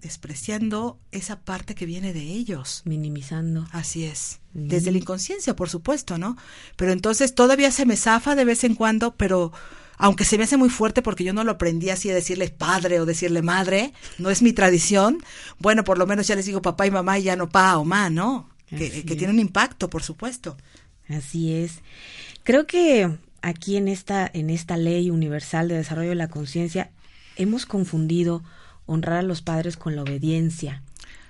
despreciando esa parte que viene de ellos. Minimizando. Así es. Mm. Desde la inconsciencia, por supuesto, ¿no? Pero entonces todavía se me zafa de vez en cuando, pero aunque se me hace muy fuerte porque yo no lo aprendí así a decirle padre o decirle madre, no es mi tradición, bueno, por lo menos ya les digo papá y mamá y ya no pa o ma, ¿no? Que, Así que es. tiene un impacto, por supuesto. Así es. Creo que aquí en esta, en esta ley universal de desarrollo de la conciencia hemos confundido honrar a los padres con la obediencia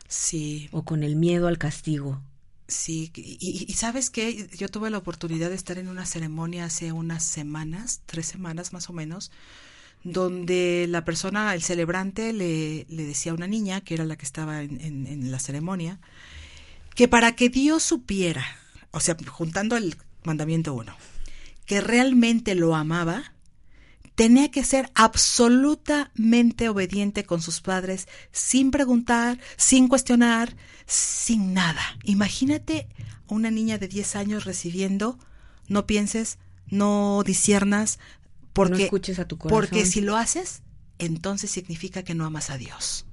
Sí, o con el miedo al castigo. Sí. Y, sabes qué, yo tuve la oportunidad de estar en una ceremonia hace unas semanas, tres semanas más o menos, donde la persona, el celebrante, le, le decía a una niña, que era la que estaba en, en- en la ceremonia, que para que Dios supiera, o sea, juntando el mandamiento uno, que realmente lo amaba, tenía que ser absolutamente obediente con sus padres, sin preguntar, sin cuestionar, sin nada. Imagínate a una niña de 10 años recibiendo, no pienses, no disiernas, porque, no escuches a tu corazón. porque si lo haces, entonces significa que no amas a Dios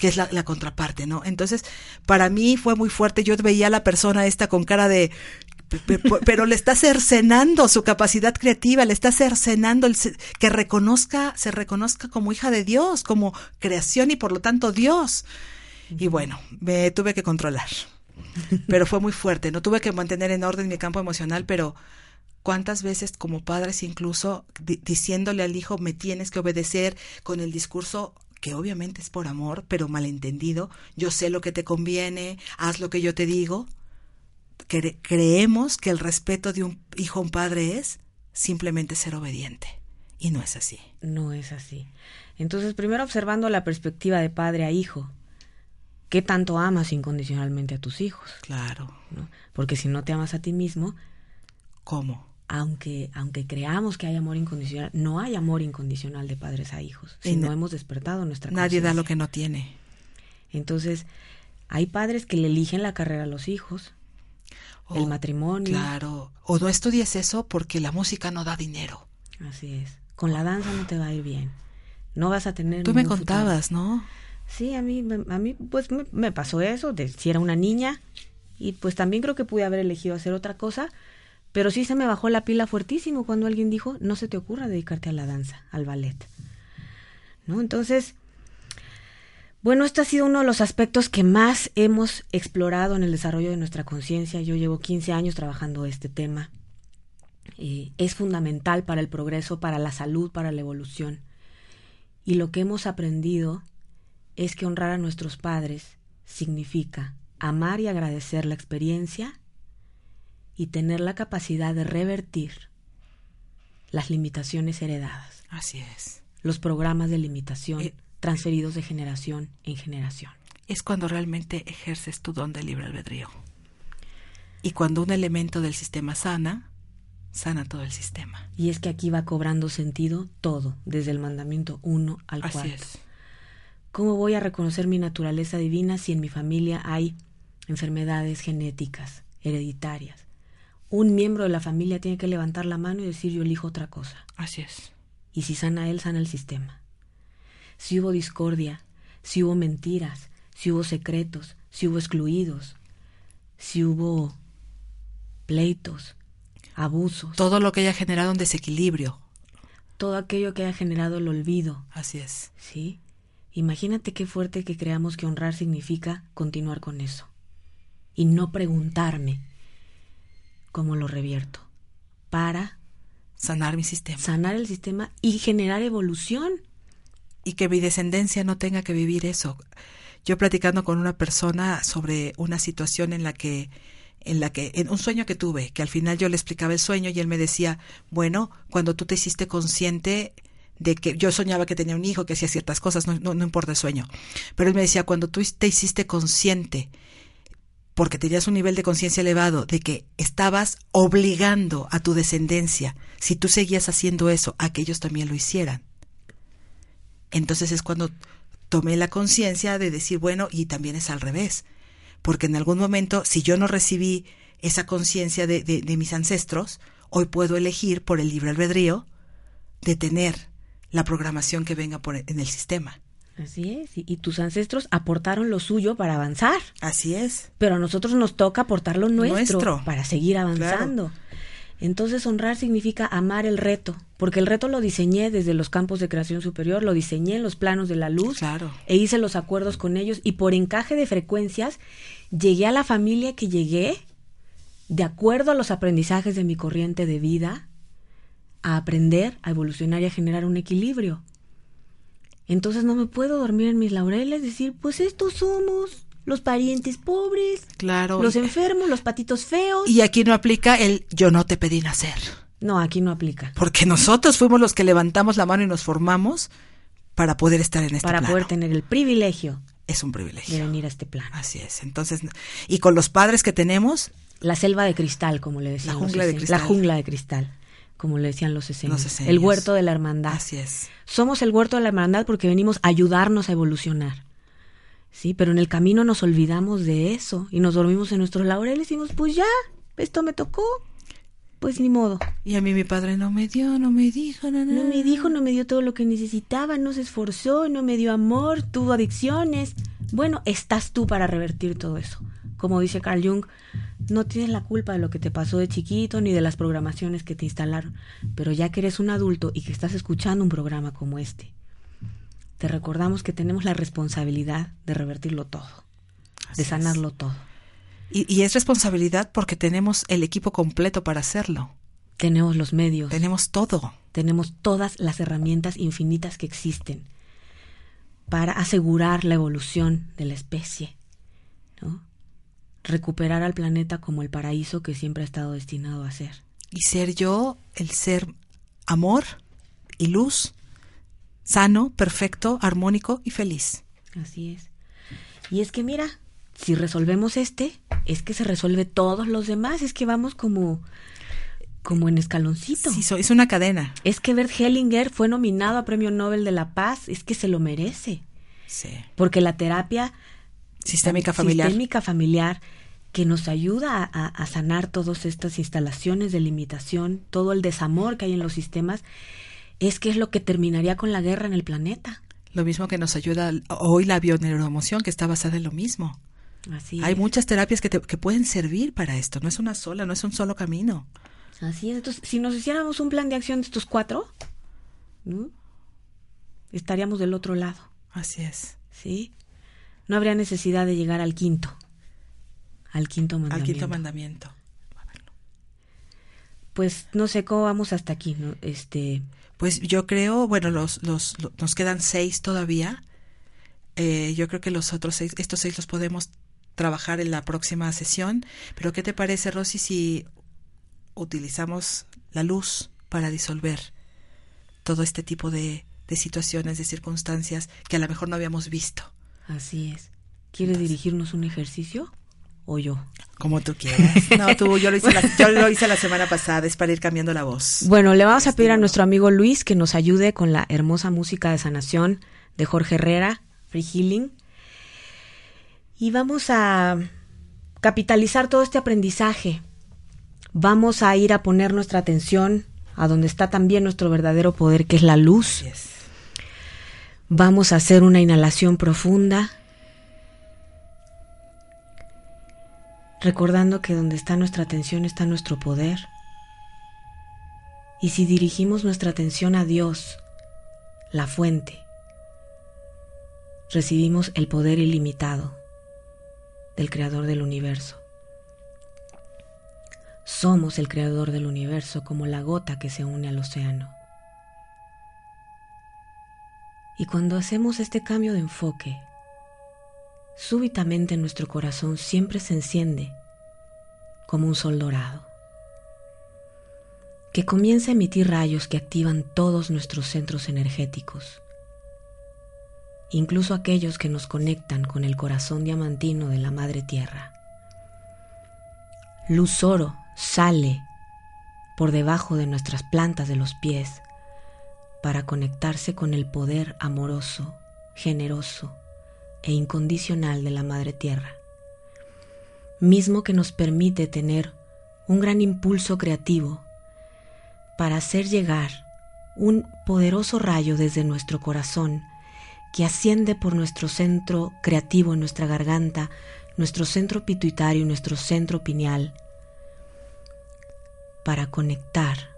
que es la, la contraparte, ¿no? Entonces, para mí fue muy fuerte. Yo veía a la persona esta con cara de, pe- pe- pero le está cercenando su capacidad creativa, le está cercenando el, que reconozca, se reconozca como hija de Dios, como creación y por lo tanto Dios. Y bueno, me tuve que controlar. Pero fue muy fuerte, no tuve que mantener en orden mi campo emocional, pero cuántas veces como padres incluso di- diciéndole al hijo me tienes que obedecer con el discurso que obviamente es por amor, pero malentendido, yo sé lo que te conviene, haz lo que yo te digo. Cre- creemos que el respeto de un hijo a un padre es simplemente ser obediente. Y no es así. No es así. Entonces, primero observando la perspectiva de padre a hijo. ¿Qué tanto amas incondicionalmente a tus hijos? Claro. ¿no? Porque si no te amas a ti mismo, ¿Cómo? aunque, aunque creamos que hay amor incondicional, no hay amor incondicional de padres a hijos. Si no hemos despertado nuestra Nadie da lo que no tiene. Entonces, hay padres que le eligen la carrera a los hijos, el matrimonio. Claro. O no estudies eso porque la música no da dinero. Así es. Con la danza no te va a ir bien. No vas a tener. Tú me futuro. contabas, ¿no? Sí, a mí, a mí pues me, me pasó eso, de si era una niña y pues también creo que pude haber elegido hacer otra cosa, pero sí se me bajó la pila fuertísimo cuando alguien dijo, no se te ocurra dedicarte a la danza, al ballet. ¿No? Entonces, bueno, este ha sido uno de los aspectos que más hemos explorado en el desarrollo de nuestra conciencia. Yo llevo 15 años trabajando este tema. Eh, es fundamental para el progreso, para la salud, para la evolución. Y lo que hemos aprendido es que honrar a nuestros padres significa amar y agradecer la experiencia y tener la capacidad de revertir las limitaciones heredadas, Así es. los programas de limitación Eh, transferidos de generación en generación. Es cuando realmente ejerces tu don de libre albedrío. Y cuando un elemento del sistema sana, sana todo el sistema. Y es que aquí va cobrando sentido todo, desde el mandamiento 1 al Así 4. es. ¿Cómo voy a reconocer mi naturaleza divina si en mi familia hay enfermedades genéticas, hereditarias? Un miembro de la familia tiene que levantar la mano y decir yo elijo otra cosa. Así es. Y si sana él, sana el sistema. Si hubo discordia, si hubo mentiras, si hubo secretos, si hubo excluidos, si hubo pleitos, abusos, Todo lo que haya generado un desequilibrio. todo aquello que haya generado el olvido, Así es. ¿sí? Imagínate qué fuerte que creamos que honrar significa continuar con eso y no preguntarme cómo lo revierto para Sanar mi sistema. sanar el sistema y generar evolución. y que mi descendencia no tenga que vivir eso. Yo platicando con una persona sobre una situación en la que en la que en un sueño que tuve, que al final yo le explicaba el sueño y él me decía, "Bueno, cuando tú te hiciste consciente de que yo soñaba que tenía un hijo, que hacía ciertas cosas, no, no, no importa el sueño. Pero él me decía, cuando tú te hiciste consciente porque tenías un nivel de conciencia elevado, de que estabas obligando a tu descendencia, si tú seguías haciendo eso, a que ellos también lo hicieran. Entonces es cuando tomé la conciencia de decir, bueno, y también es al revés, porque en algún momento, si yo no recibí esa conciencia de, de, de mis ancestros, hoy puedo elegir por el libre albedrío de tener la programación que venga por en el sistema. Así es, y, y tus ancestros aportaron lo suyo para avanzar. Así es. Pero a nosotros nos toca aportar lo nuestro, Nuestro. para seguir avanzando. Entonces honrar significa amar el reto, porque el reto lo diseñé desde los campos de creación superior, lo diseñé en los planos de la luz Claro. e hice los acuerdos con ellos y por encaje de frecuencias llegué a la familia que llegué de acuerdo a los aprendizajes de mi corriente de vida a aprender, a evolucionar y a generar un equilibrio. Entonces no me puedo dormir en mis laureles, decir, pues estos somos los parientes pobres, Claro. los enfermos, los patitos feos. Y aquí no aplica el yo no te pedí nacer. No, aquí no aplica. Porque nosotros fuimos los que levantamos la mano y nos formamos para poder estar en este para plano. poder tener el privilegio Es un de privilegio. venir a este plano. Así es. Entonces, y con los padres que tenemos, La selva de cristal, como le decían La jungla de cristal. La jungla de cristal, como le decían los esenios. El huerto de la hermandad. así es. Somos el huerto de la hermandad porque venimos a ayudarnos a evolucionar. Sí, pero en el camino nos olvidamos de eso y nos dormimos en nuestros laureles y decimos, pues ya, esto me tocó, pues ni modo. Y a mí mi padre no me dio, no me dijo, no, no. No me dijo, no me dio todo lo que necesitaba, no se esforzó, no me dio amor, tuvo adicciones. Bueno, estás tú para revertir todo eso. Como dice Carl Jung, no tienes la culpa de lo que te pasó de chiquito ni de las programaciones que te instalaron, pero ya que eres un adulto y que estás escuchando un programa como este, te recordamos que tenemos la responsabilidad de revertirlo todo, Así de es. sanarlo todo. Y, y es responsabilidad porque tenemos el equipo completo para hacerlo. Tenemos los medios, Tenemos todo. tenemos todas las herramientas infinitas que existen para asegurar la evolución de la especie, ¿no? Recuperar al planeta como el paraíso que siempre ha estado destinado a ser. Y ser yo el ser amor y luz, sano, perfecto, armónico y feliz. Así es. Y es que mira, si resolvemos este, es que se resuelve todos los demás, es que vamos como como en escaloncito. Sí, es una cadena. Es que Bert Hellinger fue nominado a Premio Nobel de la Paz, es que se lo merece, Sí. porque la terapia Sistémica familiar. sistémica familiar que nos ayuda a, a sanar todas estas instalaciones de limitación, todo el desamor que hay en los sistemas, es que es lo que terminaría con la guerra en el planeta. Lo mismo que nos ayuda hoy la bioneuroemoción, que está basada en lo mismo. Así Hay es. muchas terapias que, te- que pueden servir para esto. No es una sola, no es un solo camino. Así es. Entonces, si nos hiciéramos un plan de acción de estos cuatro, ¿no? estaríamos del otro lado, Así es. ¿sí? No habría necesidad de llegar al quinto, al quinto Al mandamiento. quinto mandamiento. Pues no sé cómo vamos hasta aquí, ¿no? Este, Pues yo creo, bueno, los, los, lo- nos quedan seis todavía. Eh, yo creo que los otros seis, estos seis los podemos trabajar en la próxima sesión. Pero ¿qué te parece, Rosy, si utilizamos la luz para disolver todo este tipo de, de situaciones, de circunstancias que a lo mejor no habíamos visto? Así es. ¿Quieres dirigirnos un ejercicio o yo? Como tú quieras. No, tú, yo lo hice la, yo lo hice la semana pasada, es para ir cambiando la voz. Bueno, le vamos a pedir a nuestro amigo Luis que nos ayude con la hermosa música de sanación de Jorge Herrera, Free Healing. Y vamos a capitalizar todo este aprendizaje. Vamos a ir a poner nuestra atención a donde está también nuestro verdadero poder, que es la luz. Yes. Vamos a hacer una inhalación profunda, recordando que donde está nuestra atención está nuestro poder. Y si dirigimos nuestra atención a Dios, la fuente, recibimos el poder ilimitado del Creador del universo. Somos el Creador del universo como la gota que se une al océano. Y cuando hacemos este cambio de enfoque, súbitamente nuestro corazón siempre se enciende como un sol dorado, que comienza a emitir rayos que activan todos nuestros centros energéticos, incluso aquellos que nos conectan con el corazón diamantino de la Madre Tierra. Luz oro sale por debajo de nuestras plantas de los pies para conectarse con el poder amoroso, generoso e incondicional de la Madre Tierra, mismo que nos permite tener un gran impulso creativo para hacer llegar un poderoso rayo desde nuestro corazón que asciende por nuestro centro creativo en nuestra garganta, nuestro centro pituitario y nuestro centro pineal, para conectar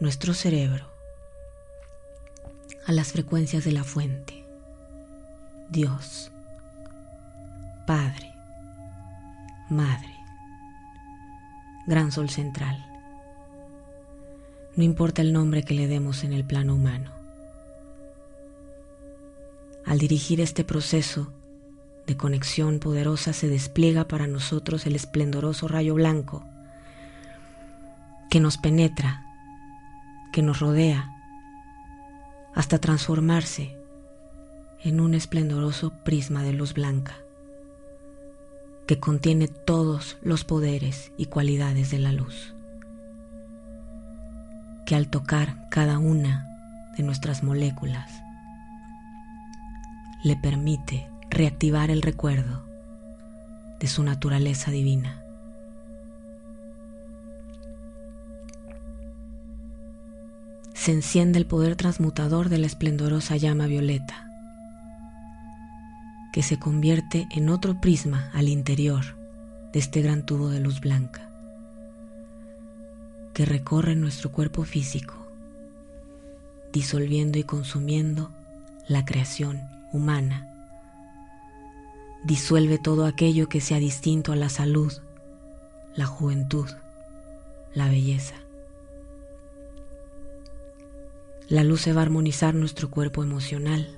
nuestro cerebro a las frecuencias de la fuente. Dios, Padre, Madre, Gran Sol Central. No importa el nombre que le demos en el plano humano. Al dirigir este proceso de conexión poderosa se despliega para nosotros el esplendoroso rayo blanco que nos penetra, que nos rodea, hasta transformarse en un esplendoroso prisma de luz blanca que contiene todos los poderes y cualidades de la luz, que al tocar cada una de nuestras moléculas le permite reactivar el recuerdo de su naturaleza divina. Se enciende el poder transmutador de la esplendorosa llama violeta, que se convierte en otro prisma al interior de este gran tubo de luz blanca, que recorre nuestro cuerpo físico, disolviendo y consumiendo la creación humana. Disuelve todo aquello que sea distinto a la salud, la juventud, la belleza. La luz se va a armonizar nuestro cuerpo emocional.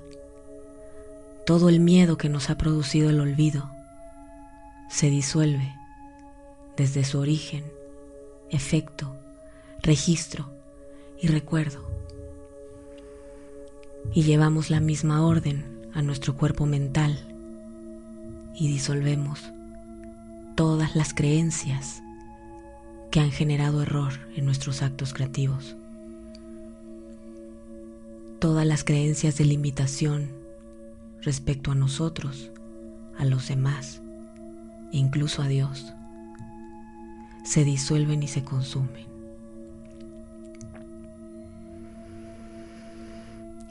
Todo el miedo que nos ha producido el olvido se disuelve desde su origen, efecto, registro y recuerdo. Y llevamos la misma orden a nuestro cuerpo mental y disolvemos todas las creencias que han generado error en nuestros actos creativos todas las creencias de limitación respecto a nosotros, a los demás incluso a Dios, se disuelven y se consumen.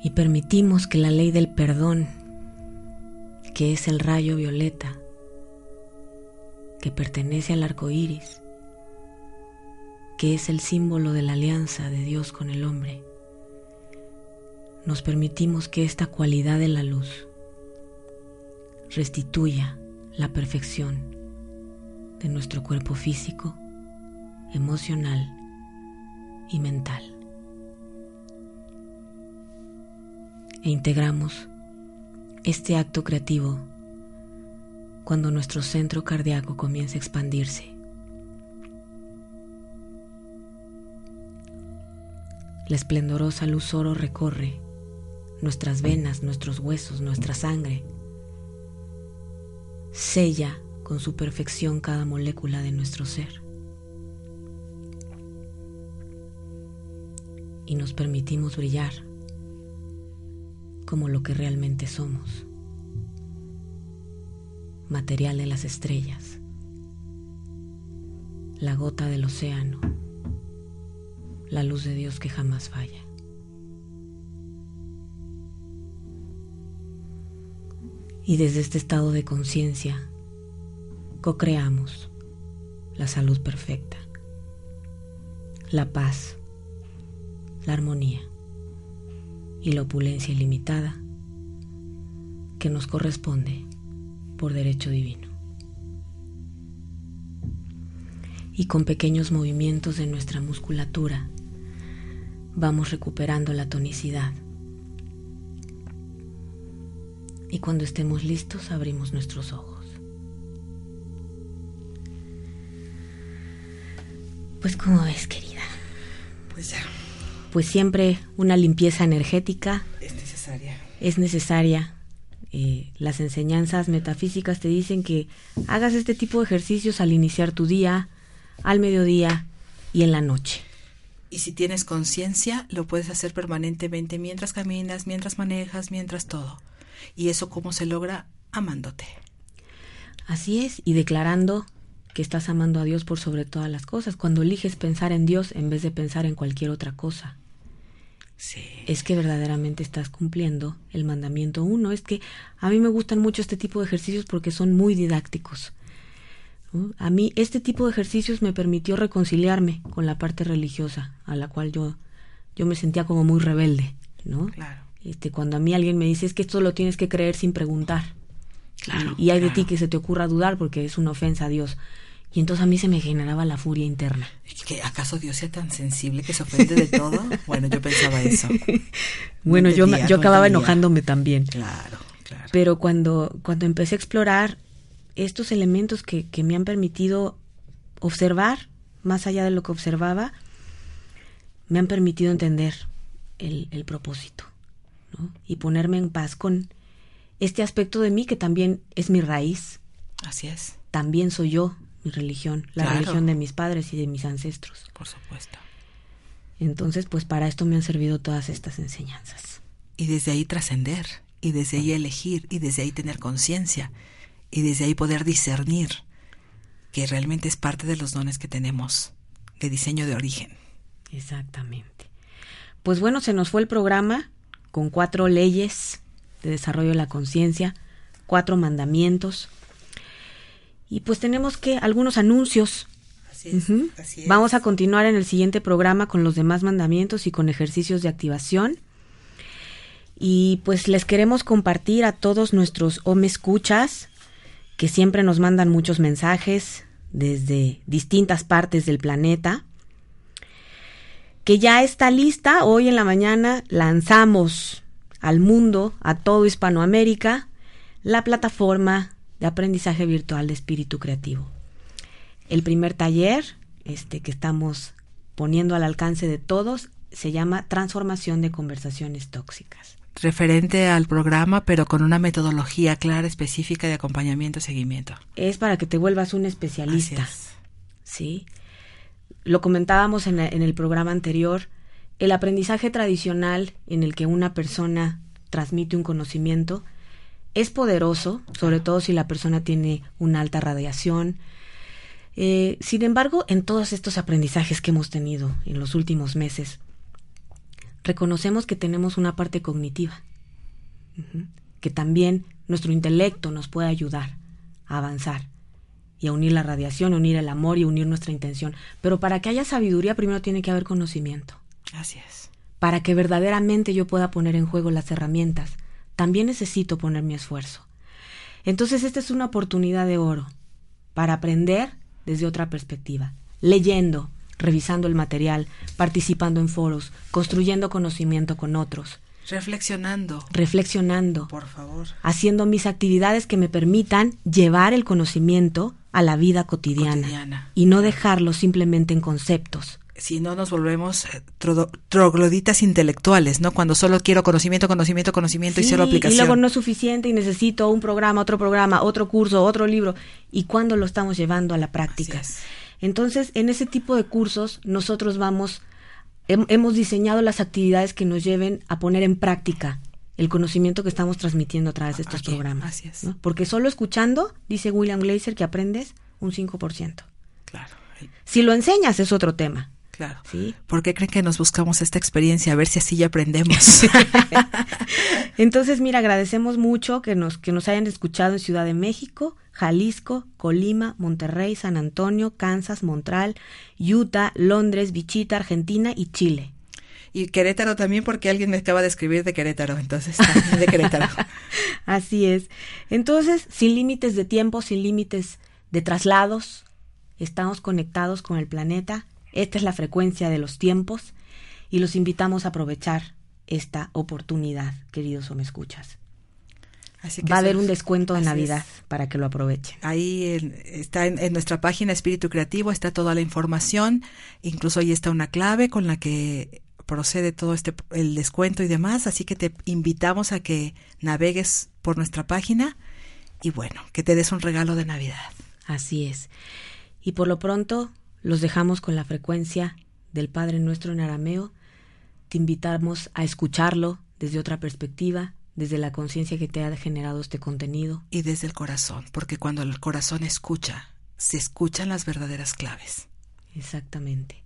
Y permitimos que la ley del perdón, que es el rayo violeta, que pertenece al arco iris, que es el símbolo de la alianza de Dios con el hombre, nos permitimos que esta cualidad de la luz restituya la perfección de nuestro cuerpo físico, emocional y mental. E integramos este acto creativo cuando nuestro centro cardíaco comienza a expandirse. La esplendorosa luz oro recorre nuestras venas, nuestros huesos, nuestra sangre. Sella con su perfección cada molécula de nuestro ser. Y nos permitimos brillar como lo que realmente somos. material de las estrellas, la gota del océano, la luz de Dios que jamás falla. Y desde este estado de conciencia, co-creamos la salud perfecta, la paz, la armonía y la opulencia ilimitada que nos corresponde por derecho divino. Y con pequeños movimientos de nuestra musculatura vamos recuperando la tonicidad. Y cuando estemos listos abrimos nuestros ojos. Pues como ves, querida. Pues ya, Pues siempre una limpieza energética es necesaria. es necesaria. Eh, las enseñanzas metafísicas te dicen que hagas este tipo de ejercicios al iniciar tu día, al mediodía y en la noche. Y si tienes conciencia, lo puedes hacer permanentemente mientras caminas, mientras manejas, mientras todo. ¿Y eso cómo se logra? Amándote. Así es, y declarando que estás amando a Dios por sobre todas las cosas, cuando eliges pensar en Dios en vez de pensar en cualquier otra cosa. Sí. Es que verdaderamente estás cumpliendo el mandamiento uno. Es que a mí me gustan mucho este tipo de ejercicios porque son muy didácticos. ¿no? A mí este tipo de ejercicios me permitió reconciliarme con la parte religiosa, a la cual yo, yo me sentía como muy rebelde, ¿no? Claro. Este, cuando a mí alguien me dice es que esto lo tienes que creer sin preguntar. Claro, y, y hay de ti que se te ocurra dudar porque es una ofensa a Dios. Y entonces a mí se me generaba la furia interna. ¿Que ¿Acaso Dios sea tan sensible que se ofende de todo? Bueno, yo pensaba eso. Bueno, No yo, yo no acababa enojándome también. Claro, claro. Pero cuando, cuando empecé a explorar estos elementos que, que me han permitido observar, más allá de lo que observaba, me han permitido entender el, el propósito ¿no? y ponerme en paz con este aspecto de mí que también es mi raíz, Así es, también soy yo, mi religión, la Claro. religión de mis padres y de mis ancestros. por supuesto. Entonces, pues para esto me han servido todas estas enseñanzas. Y desde ahí trascender, y desde ahí elegir, y desde ahí tener conciencia, y desde ahí poder discernir que realmente es parte de los dones que tenemos de diseño de origen. Exactamente. Pues bueno, se nos fue el programa con cuatro leyes de desarrollo de la conciencia, cuatro mandamientos. Y pues tenemos que algunos anuncios. Así Ujú. Vamos a continuar en el siguiente programa con los demás mandamientos y con ejercicios de activación. Y pues les queremos compartir a todos nuestros home escuchas que siempre nos mandan muchos mensajes desde distintas partes del planeta que ya está lista. Hoy en la mañana lanzamos al mundo, a todo Hispanoamérica, la plataforma de aprendizaje virtual de espíritu creativo. El primer taller, este que estamos poniendo al alcance de todos, se llama Transformación de conversaciones tóxicas. Referente al programa, pero con una metodología clara, específica de acompañamiento y seguimiento. Es para que te vuelvas un especialista. Es. ¿sí? Lo comentábamos en, en el programa anterior, el aprendizaje tradicional en el que una persona transmite un conocimiento es poderoso, sobre todo si la persona tiene una alta radiación. Eh, sin embargo, en todos estos aprendizajes que hemos tenido en los últimos meses, reconocemos que tenemos una parte cognitiva, que también nuestro intelecto nos puede ayudar a avanzar y a unir la radiación, a unir el amor y a unir nuestra intención. Pero para que haya sabiduría, primero tiene que haber conocimiento. Así es. Para que verdaderamente yo pueda poner en juego las herramientas, también necesito poner mi esfuerzo. Entonces, esta es una oportunidad de oro para aprender desde otra perspectiva, leyendo, revisando el material, participando en foros, construyendo conocimiento con otros, Reflexionando, reflexionando, por favor. haciendo mis actividades que me permitan llevar el conocimiento a la vida cotidiana, Cotidiana. y no dejarlo simplemente en conceptos. Si no nos volvemos eh, trogloditas intelectuales, ¿no? Cuando solo quiero conocimiento, conocimiento, conocimiento y cero aplicación. Y luego no es suficiente y necesito un programa, otro programa, otro curso, otro libro. ¿Y cuándo lo estamos llevando a la práctica? Entonces, en ese tipo de cursos, nosotros vamos, hem- hemos diseñado las actividades que nos lleven a poner en práctica el conocimiento que estamos transmitiendo a través de estos Aquí, programas. así es. ¿no? Porque solo escuchando, dice William Glazer, que aprendes un 5%. Claro, Si lo enseñas es otro tema. claro. ¿sí? ¿Por qué creen que nos buscamos esta experiencia? A ver si así ya aprendemos. Entonces, mira, agradecemos mucho que nos, que nos hayan escuchado en Ciudad de México, Jalisco, Colima, Monterrey, San Antonio, Kansas, Montreal, Utah, Londres, Wichita, Argentina y Chile. y Querétaro también, porque alguien me acaba de escribir de Querétaro, entonces también de Querétaro. Así es. Entonces, sin límites de tiempo, sin límites de traslados, estamos conectados con el planeta. Esta es la frecuencia de los tiempos y los invitamos a aprovechar esta oportunidad, queridos o me escuchas. Así que Va a haber un descuento de es. Navidad para que lo aprovechen. Ahí en- está en, en nuestra página Espíritu Creativo, está toda la información, incluso ahí está una clave con la que procede todo este el descuento y demás, así que te invitamos a que navegues por nuestra página y bueno, que te des un regalo de Navidad. Así es. Y por lo pronto los dejamos con la frecuencia del Padre Nuestro en arameo. Te invitamos a escucharlo desde otra perspectiva, desde la conciencia que te ha generado este contenido. Y desde el corazón, porque cuando el corazón escucha, se escuchan las verdaderas claves. Exactamente.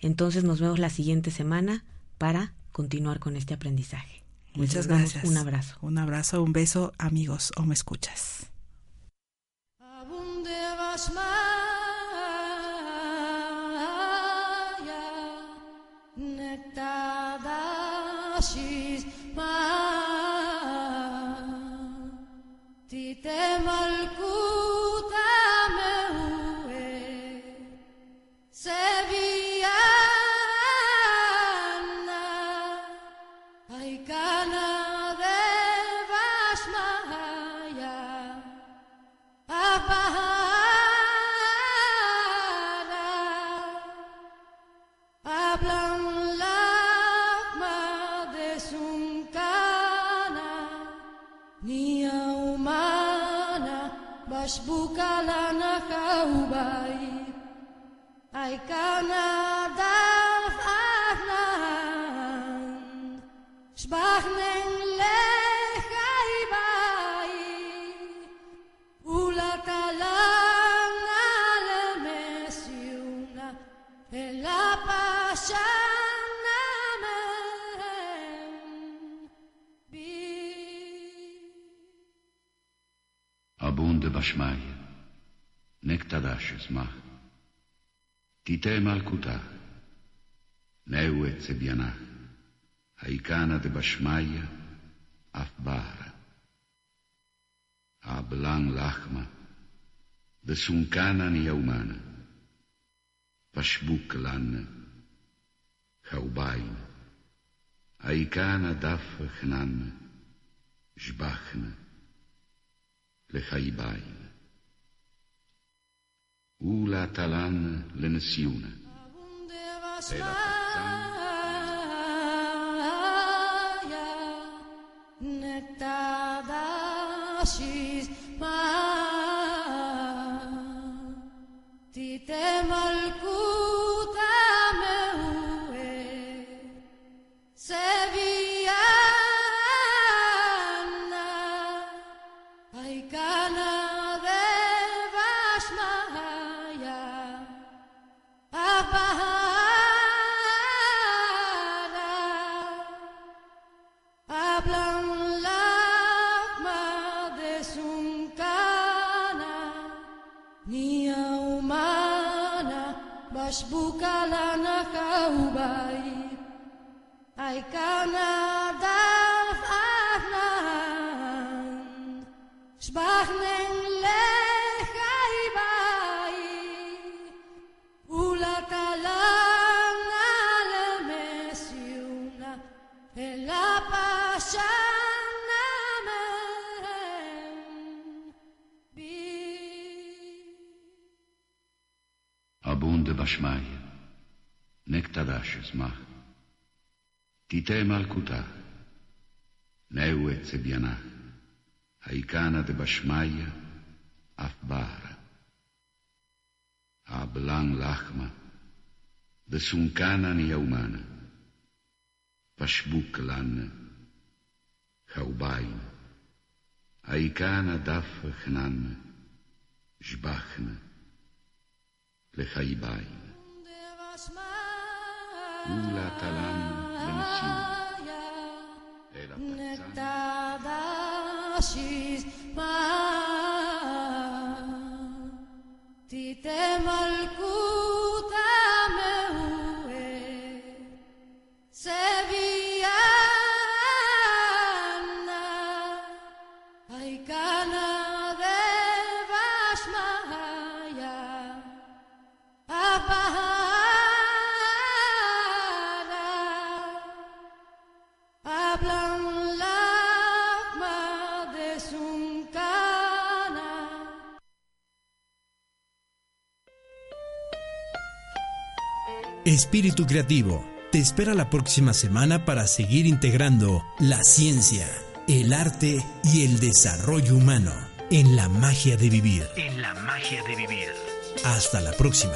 Entonces nos vemos la siguiente semana para continuar con este aprendizaje. Les Muchas gracias. Un abrazo. Un abrazo, un beso, amigos, o me escuchas. Mishmael, Nektadash Zmach, Tite Malkuta, Neue Zebianach, Haikana de Bashmaya, Afbara, Ablan Lachma, de Sunkana Niaumana, Pashbuk Lanna, Haubain, Haikana Daf Hnanna, Jbachna, לחייביים. ולהטלן לנסיונה. Abunde Baš Marija, nek tadaš zmah, תיתה מלכותה, נאו את צביינה, האיכנה דבשמיא, אף בערה. האבלן לחמה, דסונקנה ניאומנה, פשבוק לנה, חאוביין, האיכנה דף חננה, שבחנה. Lechaibain. Ula talan benesiu. Era Espíritu Creativo te espera la próxima semana para seguir integrando la ciencia, el arte y el desarrollo humano en la magia de vivir. En la magia de vivir. Hasta la próxima.